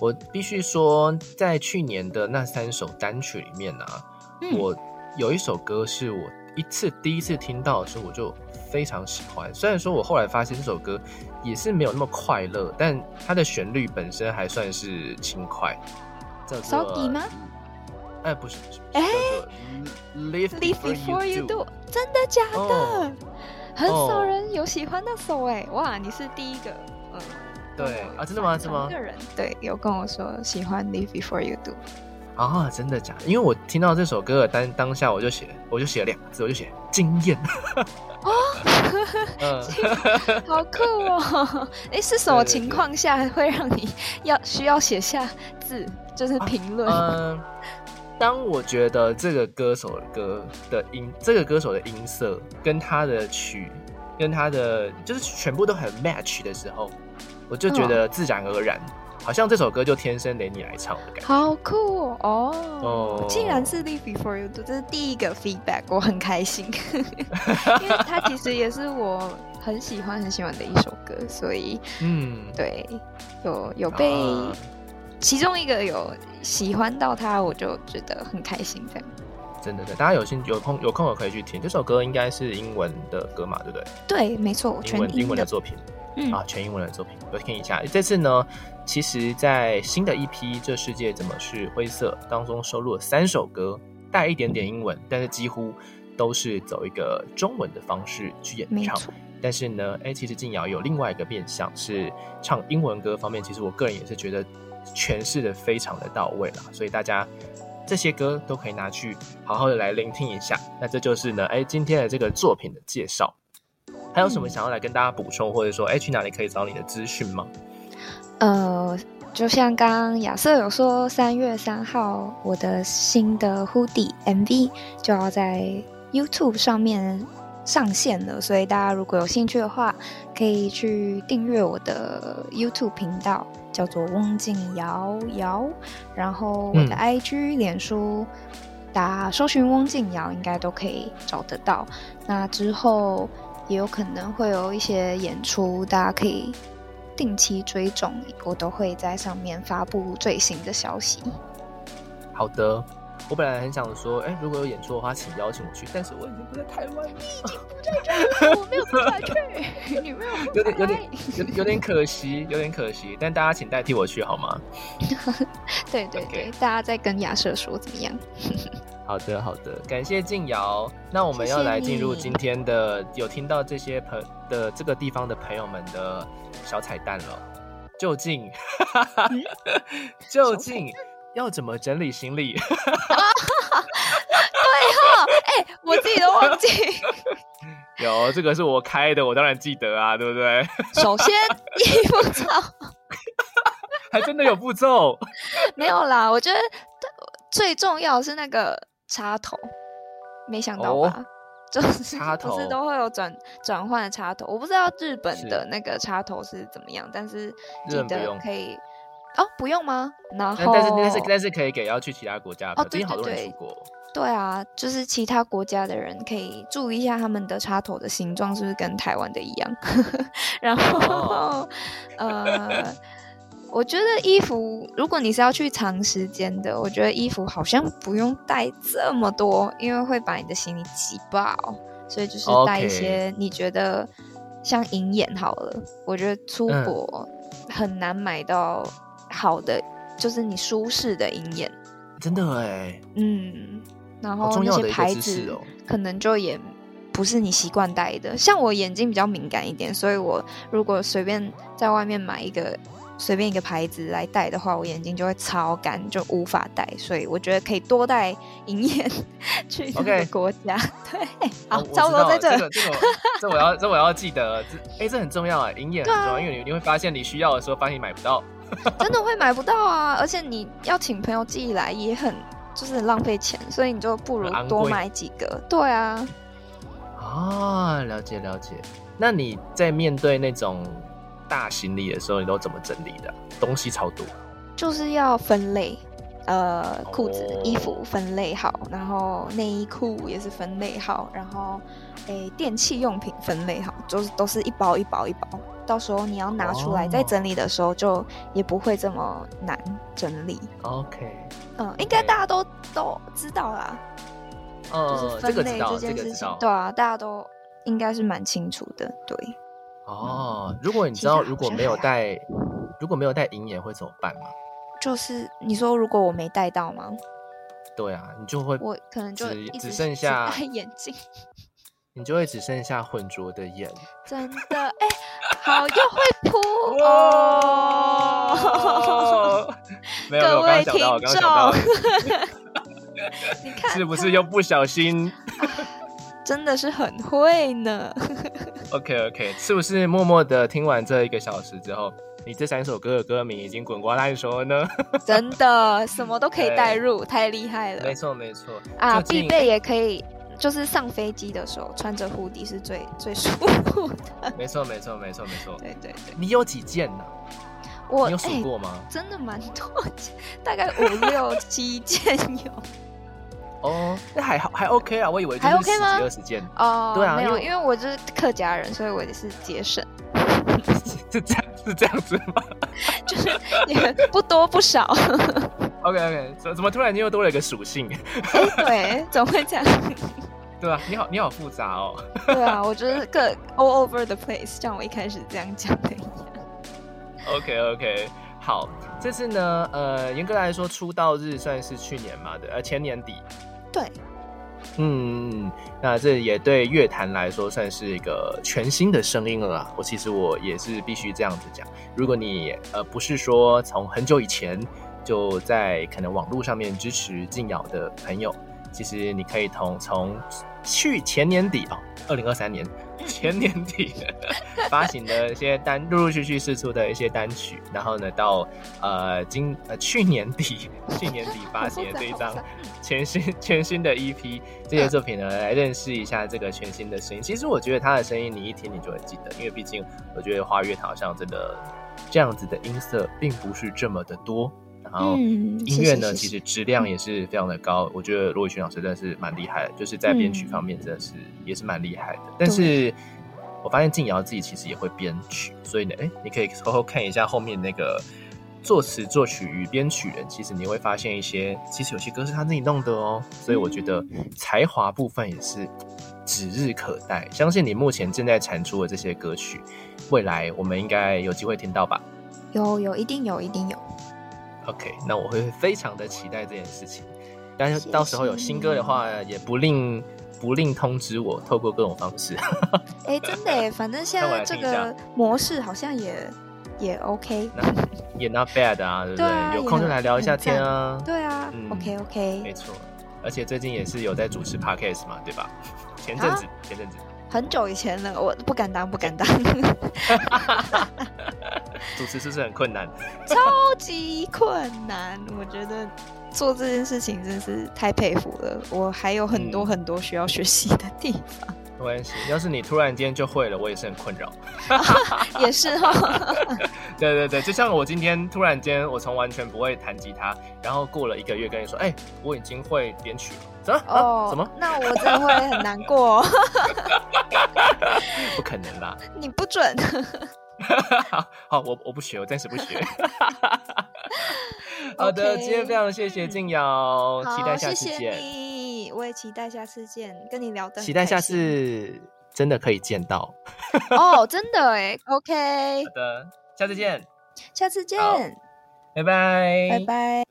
我必须说，在去年的那三首单曲里面呢、啊嗯，我有一首歌是我一次第一次听到的时候我就非常喜欢。虽然说我后来发现这首歌也是没有那么快乐，但它的旋律本身还算是轻快。扫地吗？哎，不是，哎，Live Before You Do，真的假的？Oh. 很少人有喜欢那首哎，哇，你是第一个，嗯，对啊，真的吗？是吗？个人对，有跟我说喜欢 Live Before You Do，啊，真的假的？因为我听到这首歌的当当下，我就写，我就写了两个字，我就写惊艳。哦，[laughs] 嗯，好酷哦！[laughs] 哎，是什么情况下会让你要需要写下字？就是评论。嗯，当我觉得这个歌手的歌的音，这个歌手的音色跟他的曲，跟他的就是全部都很 match 的时候，我就觉得自然而然，哦、好像这首歌就天生得你来唱的感觉。好酷哦！哦，竟然是 Live Before You Do，这是第一个 feedback，我很开心，[laughs] 因为它其实也是我很喜欢很喜欢的一首歌，所以嗯，对，有有被。啊其中一个有喜欢到他，我就觉得很开心。这样，真的对，大家有兴有空有空我可以去听这首歌，应该是英文的歌嘛，对不对？对，没错，英文全英，文的作品，嗯啊，全英文的作品，我听一下。这次呢，其实，在新的一批《这世界怎么是灰色》当中收录了三首歌，带一点点英文，但是几乎都是走一个中文的方式去演唱。但是呢，哎，其实静瑶有另外一个面向，是唱英文歌方面，其实我个人也是觉得。诠释的非常的到位了，所以大家这些歌都可以拿去好好的来聆听一下。那这就是呢，哎，今天的这个作品的介绍。还有什么想要来跟大家补充，或者说，哎，去哪里可以找你的资讯吗？呃，就像刚刚亚瑟有说，三月三号我的新的 Hoodie MV 就要在 YouTube 上面上线了，所以大家如果有兴趣的话，可以去订阅我的 YouTube 频道。叫做翁静瑶瑶，然后我的 IG、嗯、脸书打搜寻翁静瑶，应该都可以找得到。那之后也有可能会有一些演出，大家可以定期追踪，我都会在上面发布最新的消息。好的，我本来很想说，哎，如果有演出的话，请邀请我去，但是我已经不在台湾。你已经不在这，我没有办法去，你没有，有点有点有有点可惜，有点可惜。但大家请代替我去好吗？[laughs] 对对对，Okay. 大家再跟亚瑟说怎么样？[laughs] 好的好的，感谢静瑶。那我们要来进入今天的有听到这些朋的这个地方的朋友们的小彩蛋了。究竟，嗯、[laughs] 究竟要怎么整理行李？[laughs] 对哈，哎、欸，我自己都忘记。[laughs] 有这个是我开的，我当然记得啊，对不对？[laughs] 首先，衣服照，还真的有步骤。没有啦，我觉得最重要是那个。插头，没想到吧？哦、就是插头，不是都会有转转换的插头。我不知道日本的那个插头是怎么样，是但是记得可以哦，不用吗？然后但是但是但是可以给要去其他国家的，哦，对对对，对啊，就是其他国家的人可以注意一下他们的插头的形状是不是跟台湾的一样。[laughs] 然后、哦、呃。我觉得衣服，如果你是要去长时间的，我觉得衣服好像不用带这么多，因为会把你的行李挤爆。所以就是带一些你觉得像银眼好了。我觉得出国很难买到好的，嗯、就是你舒适的银眼。真的哎。嗯，然后那些牌子可能就也不是你习惯戴的。像我眼睛比较敏感一点，所以我如果随便在外面买一个。随便一个牌子来戴的话，我眼睛就会超干，就无法戴。所以我觉得可以多戴银眼 [laughs] 去一个国家。对，好，差不多在这。这个，这个，这我要，这我要记得。这，哎，这很重要啊，银眼很重要，啊、因为你你会发现你需要的时候，发现你买不到。[laughs] 真的会买不到啊！而且你要请朋友寄来，也很就是很浪费钱，所以你就不如多买几个。对啊。啊，了解了解。那你在面对那种。大行李的时候，你都怎么整理的？东西超多，就是要分类，呃，裤子、oh. 衣服分类好，然后内衣裤也是分类好，然后诶，电器用品分类好，就是都是一包一包一包，到时候你要拿出来再整理的时候，就也不会这么难整理。OK，嗯.应该大家都都知道啦，呃、uh,，就是分类这件事情，这个、对啊，大家都应该是蛮清楚的，对。哦，如果你知道如果没有带，如果没有带银眼会怎么办吗？就是你说如果我没带到吗？对啊，你就会我可能就只只剩下戴眼镜，你就会只剩下浑浊的眼。真的哎、欸，好又会 [laughs] 铺哦！[laughs] 各位听众，[laughs] 你看是不是又不小心？真的是很会呢。OK OK，是不是默默的听完这一个小时之后，你这三首歌的歌名已经滚瓜烂熟了呢？真的，什么都可以带入，太厉害了。没错没错啊，必备也可以，就是上飞机的时候穿着 hoodie 是最最舒服的。没错没错没错没错。对对对，你有几件呢？我你有数过吗？欸、真的蛮多件，大概五六 [laughs] 七件有。哦，那还好，还 OK 啊，我以为就是十几二十件哦。对啊，没有，因为我就是客家人，所以我也是节省。[laughs] 是这样，是这样子吗？[laughs] 就是也不多不少。OK OK，怎怎么突然间又多了一个属性？欸、对，怎么会这样？[laughs] 对啊，你好，你好复杂哦。[laughs] 对啊，我觉得各 all over the place，像我一开始这样讲的一样。OK OK，好，这次呢，呃，严格来说，出道日算是去年嘛的，呃，前年底。对，嗯，那这也对乐坛来说算是一个全新的声音了啦。我其实我也是必须这样子讲，如果你呃不是说从很久以前就在可能网络上面支持静瑶的朋友，其实你可以从从去前年底啊，二零二三年。[laughs] 前年底 [laughs] 发行的一些单，陆陆续续试出的一些单曲，然后呢，到呃今呃去年底 [laughs] 去年底发行的这一张全新全新的 EP 这些作品呢，来认识一下这个全新的声音。其实我觉得他的声音，你一听你就会记得，因为毕竟我觉得华语乐坛好像真的这样子的音色并不是这么的多。然后音乐呢，其实质量也是非常的高。我觉得罗宇轩老师真的是蛮厉害的，就是在编曲方面真的是也是蛮厉害的。但是我发现静瑶自己其实也会编曲，所以呢，哎，你可以偷偷看一下后面那个作词作曲与编曲人，其实你会发现一些，其实有些歌是他自己弄的哦。所以我觉得才华部分也是指日可待。相信你目前正在产出的这些歌曲，未来我们应该有机会听到吧？有有，一定有，一定有。OK，那我会非常的期待这件事情。但是到时候有新歌的话，也不吝不吝通知我，透过各种方式。哎、欸，真的，[laughs] 反正现在这个模式好像也也 OK，也 not bad 啊，对不对？有空就来聊一下天啊。对啊、嗯、，OK OK，没错。而且最近也是有在主持 Podcast 嘛，对吧？[laughs] 前阵子，前阵子，很久以前了，我不敢当，不敢当。主持是不是很困难？超级困难，我觉得做这件事情真是太佩服了。我还有很多很多需要学习的地方。嗯没关系，要是你突然间就会了，我也是很困扰。[laughs] 也是哈、哦。[laughs] 对对对，就像我今天突然间，我从完全不会弹吉他，然后过了一个月跟你说，哎、欸，我已经会编曲了？哦，怎么？那我真的会很难过。[laughs] 不可能啦！你不准。好，[laughs] 好，我我不学，我暂时不学。[laughs] 好的今天非常谢谢静瑶，期待下次见。谢谢你，我也期待下次见，跟你聊的。期待下次真的可以见到。[laughs] 哦，oh, 真的哎，OK。好的，下次见。下次见。拜拜。拜拜。